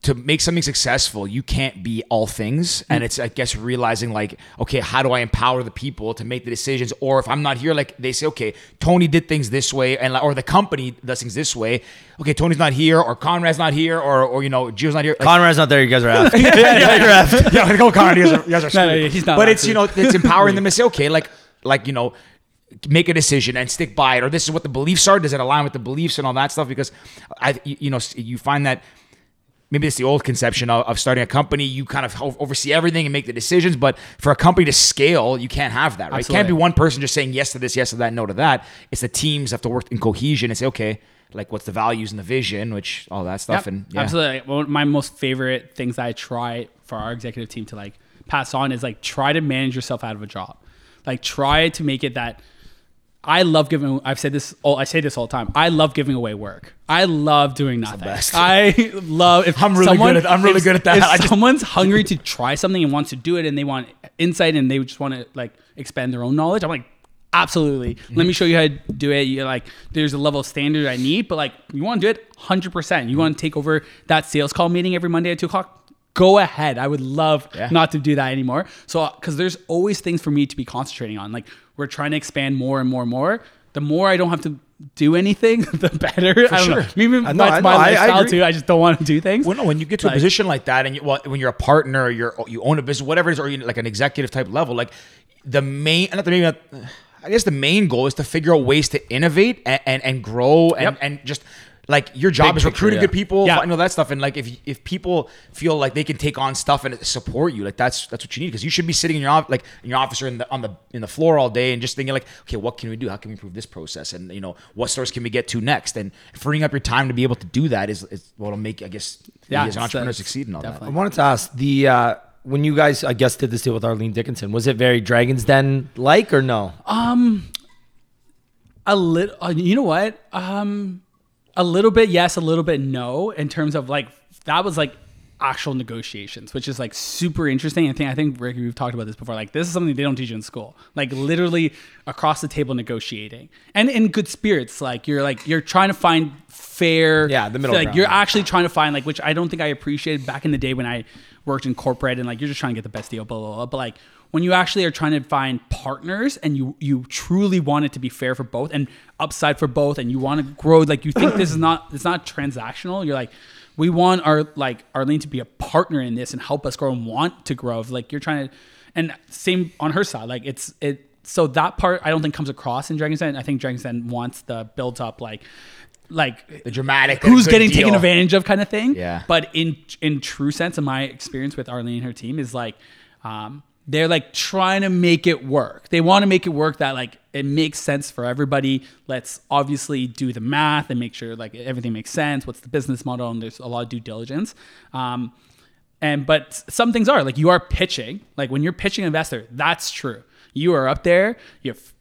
to make something successful, you can't be all things, and mm. it's I guess realizing like, okay, how do I empower the people to make the decisions? Or if I'm not here, like they say, okay, Tony did things this way, and or the company does things this way. Okay, Tony's not here, or Conrad's not here, or or you know, Gio's not here. Like, Conrad's not there. You guys are out. yeah, yeah, yeah. go oh, Conrad. You guys are, you guys are No, he's not But it's to. you know it's empowering them to say okay, like like you know, make a decision and stick by it, or this is what the beliefs are. Does it align with the beliefs and all that stuff? Because I you know you find that. Maybe it's the old conception of, of starting a company. You kind of oversee everything and make the decisions. But for a company to scale, you can't have that, right? It can't be one person just saying yes to this, yes to that, no to that. It's the teams have to work in cohesion and say, okay, like what's the values and the vision, which all that stuff. Yep, And yeah. absolutely. One of my most favorite things that I try for our executive team to like pass on is like try to manage yourself out of a job. Like try to make it that I love giving. I've said this. All I say this all the time. I love giving away work. I love doing nothing. I love. If I'm really someone, good at- I'm really if- good at that. If I just- someone's hungry to try something and wants to do it, and they want insight, and they just want to like expand their own knowledge, I'm like, absolutely. Let me mm-hmm. show you how to do it. You're like, there's a level of standard I need, but like, you want to do it 100%. You want to take over that sales call meeting every Monday at two o'clock. Go ahead. I would love Yeah. not to do that anymore. So, because there's always things for me to be concentrating on. Like, we're trying to expand more and more and more. The more I don't have to do anything, the better. I don't know. sure. Maybe I know, that's I my know. I- I lifestyle agree. too. I just don't want to do things. Well, no, when you get to Like- a position like that, and you, well, when you're a partner, or you're you own a business, whatever it is, or like an executive type level, like the main, not the main, I guess the main goal is to figure out ways to innovate and and, and grow and Yep. and just like your job Big is picture, recruiting yeah. good people, Yeah. you know that stuff, and like if if people feel like they can take on stuff and support you, like that's that's what you need because you should be sitting in your like in your office or in the on the in the floor all day and just thinking like, okay, what can we do? How can we improve this process? And you know, what stores can we get to next? And freeing up your time to be able to do that is, is what'll make I guess Yeah, you as an entrepreneur uh, succeed in all that. I wanted to ask the uh, when you guys, I guess, did this deal with Arlene Dickinson. Was it very Dragons Den like or no? Um, a little uh, you know what um a little bit yes a little bit no in terms of like that was like actual negotiations which is like super interesting. I think i think ricky we've talked about this before. Like this is something they don't teach you in school. Like literally across the table negotiating. And in good spirits like you're like you're trying to find fair Yeah, the middle like ground. you're actually trying to find like which i don't think i appreciated back in the day when i worked in corporate and like you're just trying to get the best deal blah blah blah. But like when you actually are trying to find partners and you you truly want it to be fair for both and upside for both and you want to grow like you think this is not it's not transactional you're like we want our like Arlene to be a partner in this and help us grow and want to grow like you're trying to and same on her side like it's it so that part I don't think comes across in Dragon's Den I think Dragon's Den wants the built up like like the dramatic. who's getting deal. taken advantage of kind of thing. Yeah. But in in true sense, in my experience with Arlene and her team, is like um, they're like trying to make it work. They want to make it work that like it makes sense for everybody. Let's obviously do the math and make sure like everything makes sense. What's the business model? And there's a lot of due diligence. Um, and but some things are like you are pitching. Like when you're pitching an investor, that's true. You are up there. You have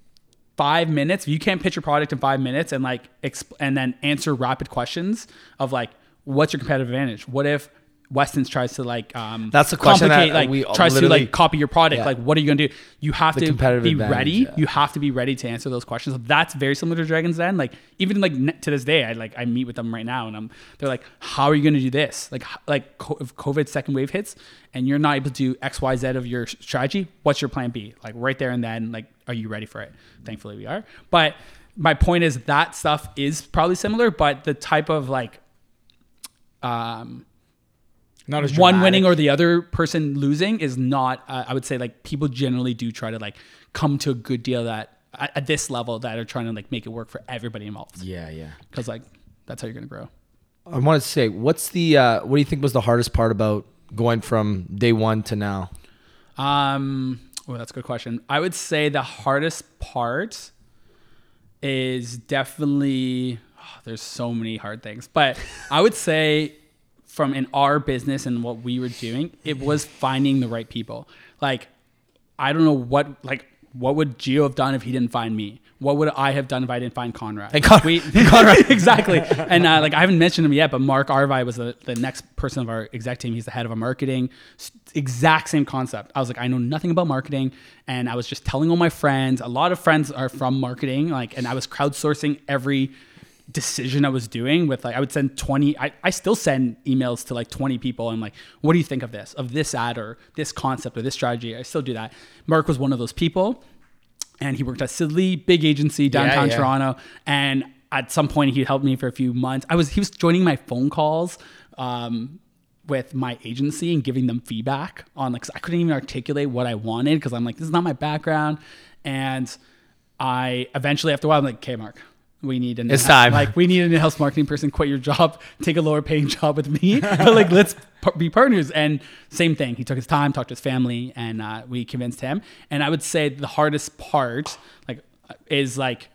five minutes. You can't pitch your product in five minutes and like exp- and then answer rapid questions of like, what's your competitive advantage? What if Weston's tries to like um That's the question that like we tries to like copy your product. Yeah. like what are you gonna do? You have The to be ready. yeah. you have to be ready to answer those questions. So that's very similar to Dragon's Den. Like even like to this day I like I meet with them right now and I'm they're like how are you gonna do this? Like like if COVID second wave hits and you're not able to do X Y Z of your strategy what's your plan B? Like right there and then like are you ready for it? Thankfully we are. But my point is that stuff is probably similar but the type of like um Not as one dramatic. winning or the other person losing is not uh, i would say like people generally do try to like come to a good deal that at, at this level that are trying to like make it work for everybody involved Yeah, yeah. because like that's how you're gonna grow I want to say, what's the uh, what do you think was the hardest part about going from day one to now? um well that's a good question i would say the hardest part is definitely oh, there's so many hard things but i would say from in our business and what we were doing it was finding the right people like I don't know what like what would Gio have done if he didn't find me? What would I have done if I didn't find Conrad? And Con- we, Conrad, exactly. And uh, like I haven't mentioned him yet, but Mark Arvi was the, the next person of our exec team. He's the head of our marketing. Exact same concept. I was like, I know nothing about marketing, and I was just telling all my friends. A lot of friends are from marketing, like, and I was crowdsourcing every decision I was doing with like I would send 20 I, I still send emails to like 20 people. And like what do you think of this of this ad or this concept or this strategy? I still do that. Mark was one of those people and he worked at Sidley big agency downtown yeah. Toronto. And at some point he helped me for a few months. I was he was joining my phone calls um with my agency and giving them feedback on like I couldn't even articulate what I wanted because I'm like this is not my background. And I eventually after a while I'm like okay Mark we need an It's in-house- time. like we need an in-house marketing person quit your job take a lower paying job with me but like let's par- be partners and same thing he took his time talked to his family and uh, we convinced him and i would say the hardest part like is like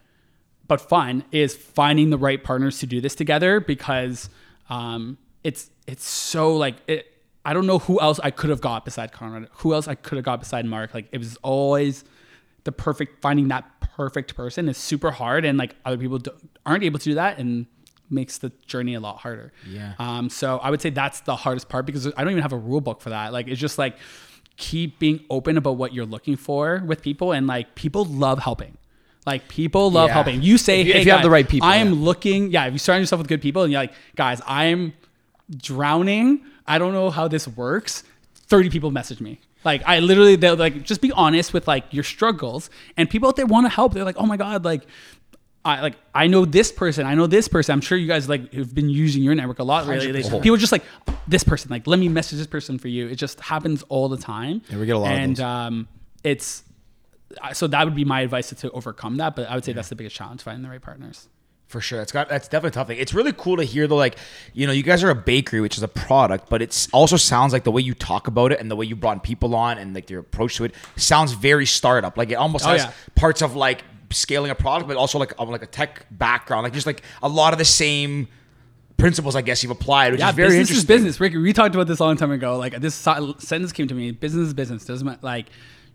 but fun is finding the right partners to do this together because um, it's it's so like it, I don't know who else I could have got beside Conrad. Who else I could have got beside Mark? Like it was always the perfect finding that perfect person is super hard, and like other people don't, aren't able to do that, and makes the journey a lot harder. Yeah. Um. So I would say that's the hardest part because I don't even have a rule book for that. Like it's just like keep being open about what you're looking for with people, and like people love helping. Like people love Yeah. helping. You say, If you- hey, if you have the right people, I am yeah. looking. Yeah, if you surround yourself with good people, and you're like, guys, I'm drowning. I don't know how this works. Thirty people message me. Like I literally, they'll like just be honest with like your struggles, and people out there want to help. They're like, oh my god, like. I like I know this person. I know this person. I'm sure you guys like have been using your network a lot lately. 100%. People just like this person. Like let me message this person for you. It just happens all the time. Yeah, we get a lot of and, um, it's so that would be my advice to, to overcome that. But I would say that's the biggest challenge finding the right partners. For sure, that's got that's definitely a tough thing. It's really cool to hear though, like you know, you guys are a bakery, which is a product, but it also sounds like the way you talk about it and the way you brought people on and like your approach to it sounds very startup. Like it almost Oh, has yeah. parts of like scaling a product, but also like like a tech background, like just like a lot of the same principles, I guess you've applied, which Yeah, is very business is interesting. business. Ricky, we talked about this a long time ago. Like this sentence came to me: business is business. Doesn't matter. Like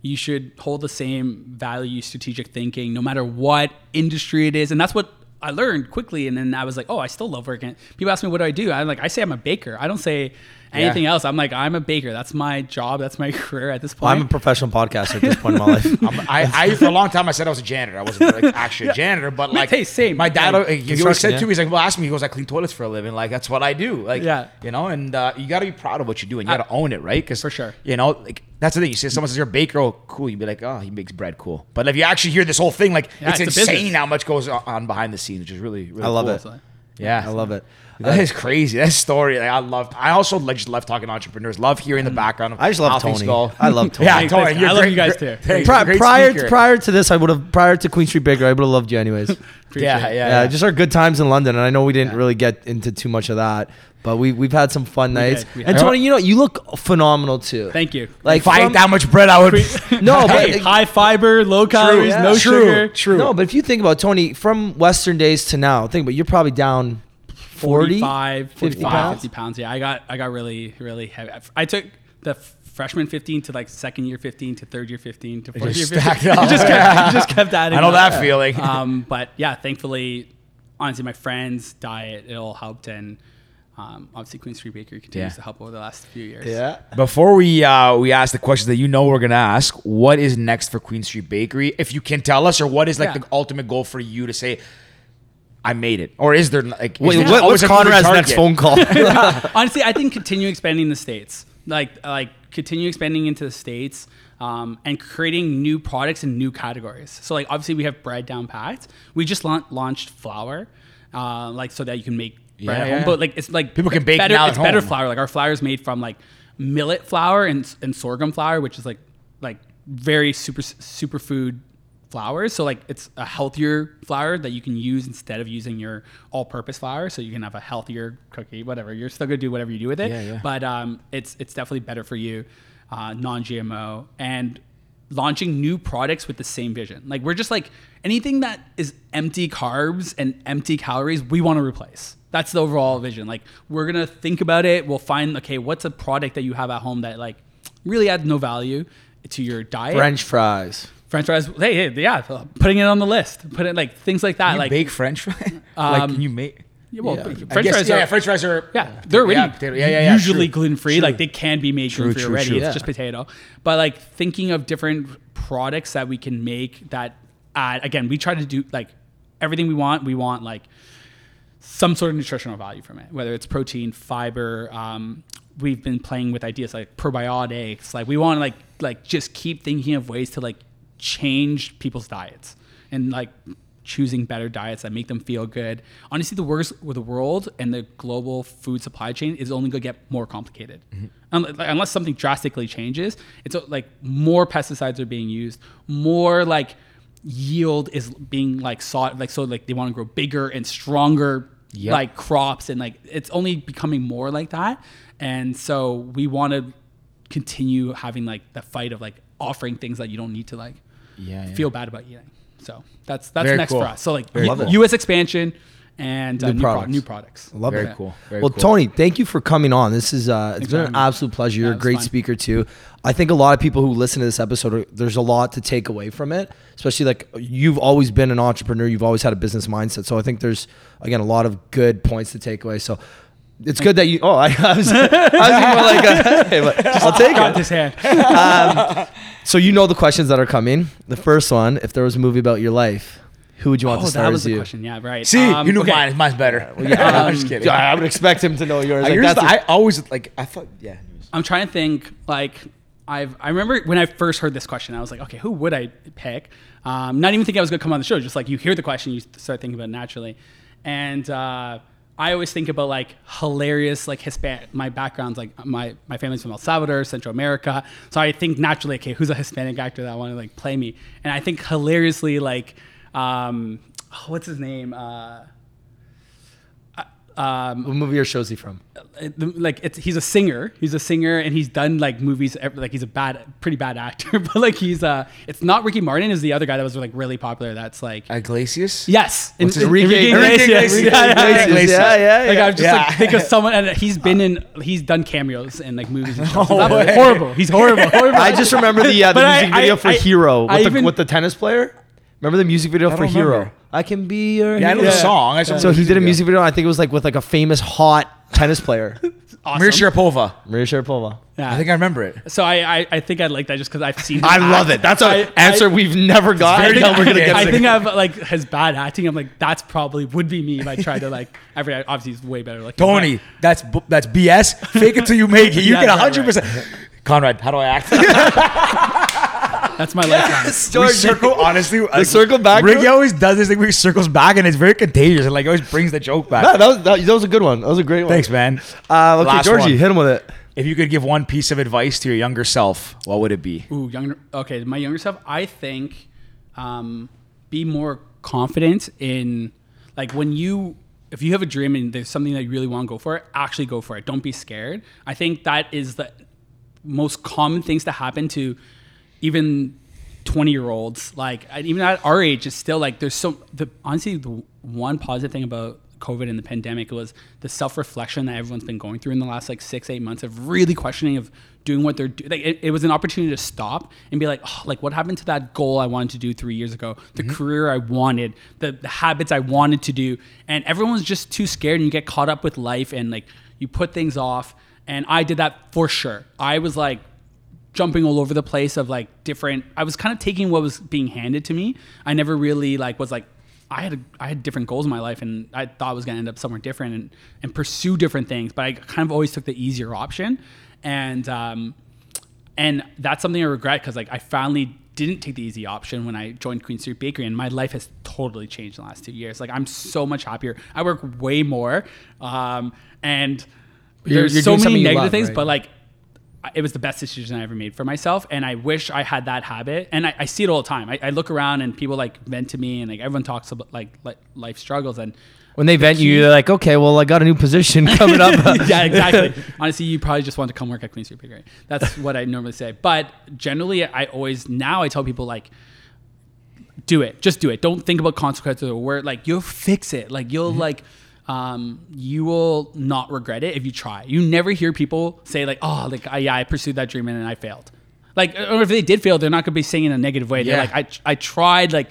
you should hold the same value, strategic thinking, no matter what industry it is. And that's what I learned quickly. And then I was like, oh, I still love working. People ask me, what do I do? I'm like, I say I'm a baker. I don't say anything else. I'm like, I'm a baker. That's my job. That's my career at this point. I'm a professional podcaster at this point in my life. I'm- I, I for a long time I said I was a janitor. I wasn't like actually a janitor, but like hey, same. My dad, Like, he always said yeah. to me, he's like, "Well, ask me." He goes, "I clean toilets for a living. Like that's what I do. Like, Yeah. you know." And uh, you got to be proud of what you do, and you got to own it, right? Because For sure. you know, like that's the thing. You see, someone says you're a baker, oh, cool. You'd be like, "Oh, he makes bread, cool." But if you actually hear this whole thing, like Yeah, it's, it's insane how much goes on behind the scenes, which is really, really I love cool. it. Yeah, I love it. That is crazy. That story, like, I love. I also like just love talking to entrepreneurs. Love hearing the mm. background. Of I just love how things Tony. go. I love Tony. Yeah, Thanks, Tony. thanks. you're I love great- you guys great- too. thanks. Pri- Great prior speaker. prior to this, I would have prior to Queen Street Baker, I would have loved you anyways. Appreciate Yeah, it. yeah, Yeah, yeah. just our good times in London, and I know we didn't really get into too much of that, but we we've had some fun nights. did, we and. Tony, you know, you look phenomenal too. Thank you. Like if I from- ate that much bread, I would. no, but Hey, high fiber, low calories, yeah. no True, sugar. true. No, but if you think about Tony from Western days to now, think about you're probably down 40, 45, 50 45, pounds? 50 pounds. Yeah, I got I got really really heavy. I took the freshman 15 to like second year 15 to third year 15 to fourth year just 15. stacked up. just kept, it just kept adding. I know up. that feeling. Um, but yeah, thankfully, honestly, my friends' diet it all helped, and um, obviously Queen Street Bakery continues Yeah. to help over the last few years. Yeah. Before we uh, we ask the questions that you know we're gonna ask, what is next for Queen Street Bakery? If you can tell us, or what is like Yeah. the ultimate goal for you to say, I made it, or is there like is Wait, there what, always what's Conrad's next phone call? Honestly, I think continue expanding the states, like like continue expanding into the states, um, and creating new products and new categories. So like obviously we have bread down packed. We just laun- launched flour, uh, like so that you can make bread Yeah, at yeah. home. But like it's like People can bake better. now at it's better flour. Like our flour is made from like millet flour and, and sorghum flour, which is like like very super superfood flours. So like it's a healthier flour that you can use instead of using your all-purpose flour. So you can have a healthier cookie, whatever. You're still gonna do whatever you do with it. Yeah, yeah. But um, it's it's definitely better for you, uh, non-GMO and launching new products with the same vision. Like we're just like anything that is empty carbs and empty calories, we want to replace. That's the overall vision. Like we're gonna think about it. We'll find okay, what's a product that you have at home that like really adds no value to your diet. French fries. French fries. Hey, hey, yeah, putting it on the list. Put it like things like that. You like bake French fries? like Um, can you make? yeah, well, yeah. French guess, fries yeah, are yeah, French fries are yeah, they're already yeah, potato- yeah, yeah, usually gluten free. Like they can be made gluten free already. true. It's just potato. But like thinking of different products that we can make that add again, we try to do like everything we want. We want like some sort of nutritional value from it, whether it's protein, fiber. Um, we've been playing with ideas like probiotics. Like we want to like like just keep thinking of ways to like change people's diets and like choosing better diets that make them feel good. Honestly, the worst with the world and the global food supply chain is only going to get more complicated. Like, Unless something drastically changes, it's uh, like more pesticides are being used, more like yield is being like sought like so like they want to grow bigger and stronger Yep. like crops and like it's only becoming more like that and so we want to continue having like the fight of like offering things that you don't need to like Yeah, yeah. feel bad about eating so that's that's Very next cool. for us so like Very U- cool. us expansion and uh, New new, pro- products. new products Love it. Very it. cool. Very well, cool. Tony, thank you for coming on. This is uh, it's Thanks been an absolute pleasure. You're Yeah, a great fun. speaker too. I think a lot of people who listen to this episode, are, there's a lot to take away from it. Especially like you've always been an entrepreneur, you've always had a business mindset. So I think there's again a lot of good points to take away. So it's good that you. Oh, I, I was, I was more like, uh, hey, but I'll take got it. this hand So you know the questions that are coming. The first one, if there was a movie about your life, who would you want oh to star that was as the you? question yeah right See, Um, you knew okay. mine. Mine's better. Yeah, I'm just Um, kidding. I would expect him to know yours. Uh, Like, yours, that's a- I always like. I thought, yeah. I'm trying to think like I've I remember when I first heard this question, I was like, okay, who would I pick? Um, not even thinking I was gonna come on the show, just like you hear the question, you start thinking about it naturally. And uh, I always think about like hilarious like Hispanic. My background's like my my family's from El Salvador, Central America, so I think naturally, okay, who's a Hispanic actor that I want to like play me? And I think hilariously like um, what's his name? Uh, um, what movie or show is he from? like it's he's a singer he's a singer and he's done like movies like he's a bad pretty bad actor but like he's uh it's not ricky martin is the other guy that was like really popular that's like Iglesias. yes What's his- Enrique- Enrique Iglesias. Iglesias. Yeah, yeah, yeah. Iglesias. Yeah, yeah, like. I'm just Yeah. like think of someone and he's been in he's done cameos in like movies and stuff. No That's way. horrible he's horrible horrible I just remember the uh, the But I- music video I- for I- Hero with, I the, even- with the tennis player. Remember the music video for Hero? remember. I can be your. Yeah, I know the song. I saw So he did a music video. I think it was like with like a famous hot tennis player, awesome. Maria Sharapova. Maria Sharapova. Yeah. I think I remember it. so I, I I think I like that just because I've seen him I love it. That's an answer I- we've never got. I know we're gonna good. get I think I've like his bad acting. I'm like that's probably would be me if I tried to like. Every obviously he's way better. Like Tony, that's that's BS. Fake it till you make it. You Yeah, get right, hundred percent. Conrad, how do I act? That's my lifeline. it. we circle honestly. The circle back, Ricky bro? always does this thing where he circles back, and it's very contagious, and like always brings the joke back. No, that was that, that was a good one. That was a great one. Thanks, man. Uh, okay, Last Georgie, one. hit him with it. If you could give one piece of advice to your younger self, what would it be? Ooh, younger. Okay, my younger self. I think um, be more confident in like when you if you have a dream and there's something that you really want to go for, it, actually go for it. Don't be scared. I think that is the most common things to happen to even 20 year olds like even at our age it's still like there's so the honestly the one positive thing about covid and the pandemic was the self-reflection that everyone's been going through in the last like six eight months of really questioning of doing what they're doing like it, it was an opportunity to stop and be like oh, like what happened to that goal i wanted to do three years ago? The mm-hmm. career i wanted the, the habits i wanted to do. And everyone's just too scared and you get caught up with life and like you put things off, and I did that for sure. I was like jumping all over the place of like different. I was kind of taking what was being handed to me. I never really like was like. I had a, I had different goals in my life, and I thought I was going to end up somewhere different and, and pursue different things. But I kind of always took the easier option, and um, and that's something I regret because like I finally didn't take the easy option when I joined Queen Street Bakery, and my life has totally changed in the last two years. Like I'm so much happier. I work way more, um, and You're- there's you're so many negative love, things, right? but like it was the best decision I ever made for myself, and I wish I had that habit. And I, I see it all the time. I, I look around and people like vent to me, and like everyone talks about like, like life struggles, and When they vent you, you're like, okay, well, I got a new position coming up. yeah, exactly. Honestly, you probably just want to come work at Queen Street Bakery. That's what I normally say. But generally, I always now I tell people like, do it, just do it. Don't think about consequences or where like you'll fix it. Like you'll mm-hmm. like. Um, you will not regret it if you try. You never hear people say like, "Oh, like I, yeah, I pursued that dream and I failed." Like, or if they did fail, they're not gonna be saying in a negative way. They're Yeah. like, "I, I tried." Like,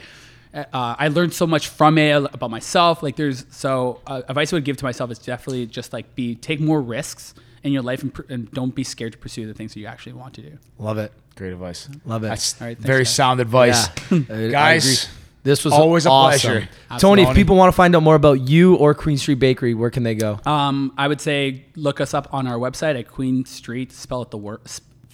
uh, I learned so much from it about myself. Like, there's so uh, advice I would give to myself is definitely just like be take more risks in your life and, pr- and don't be scared to pursue the things that you actually want to do. Love it. Great advice. Love it. That's All right, thanks, very guys. sound advice. Yeah. I- I Guys, agree. This was always a awesome. pleasure. Tony, if Absolutely. people want to find out more about you or Queen Street Bakery, where can they go? Um, I would say look us up on our website at Queen Street. Spell out the word,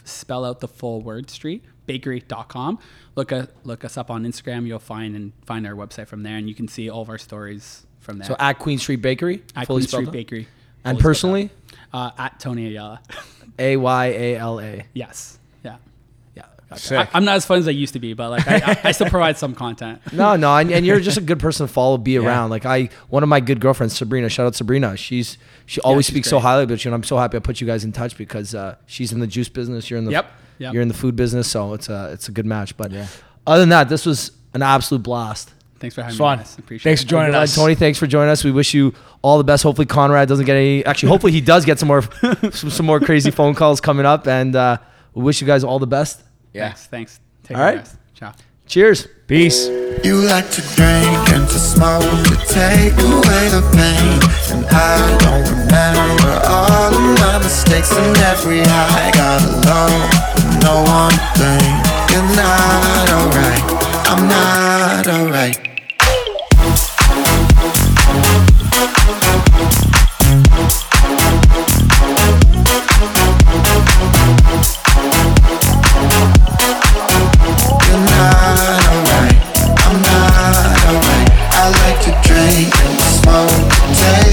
spell out the full word street bakery.com. Look at look us up on Instagram. You'll find and find our website from there, and you can see all of our stories from there. So at Queen Street Bakery, at fully Queen spelled Street out? Bakery. And Fully spelled personally, out. uh, at Tony Ayala. A Y A L A. yes. Yeah. Yeah. Sick. I, I'm not as fun as I used to be, but like I, I, I still provide some content. No, no, and, and you're just a good person to follow, be around. Like I, one of my good girlfriends, Sabrina. Shout out Sabrina. She's she always she's speaks so highly about you, and I'm so happy I put you guys in touch because uh, she's in the juice business. You're in the Yep, yep. you're in the food business, so it's a it's a good match. But other than that, this was an absolute blast. Thanks for having Fun. me. Guys. Appreciate Thanks it. for joining us. Tony, thanks for joining us. We wish you all the best. Hopefully, Conrad doesn't get any. Actually, hopefully he does get some more some, some more crazy phone calls coming up, and uh, we wish you guys all the best. Yeah. Thanks. Thanks. Take All care, right. guys. Ciao. Cheers. Peace. You like to drink and to smoke to take away the pain. And I don't remember all of my mistakes and every high. Got alone with no one thing. You're not alright.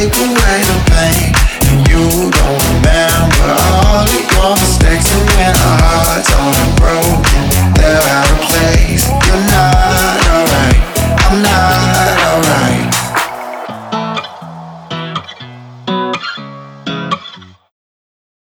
take away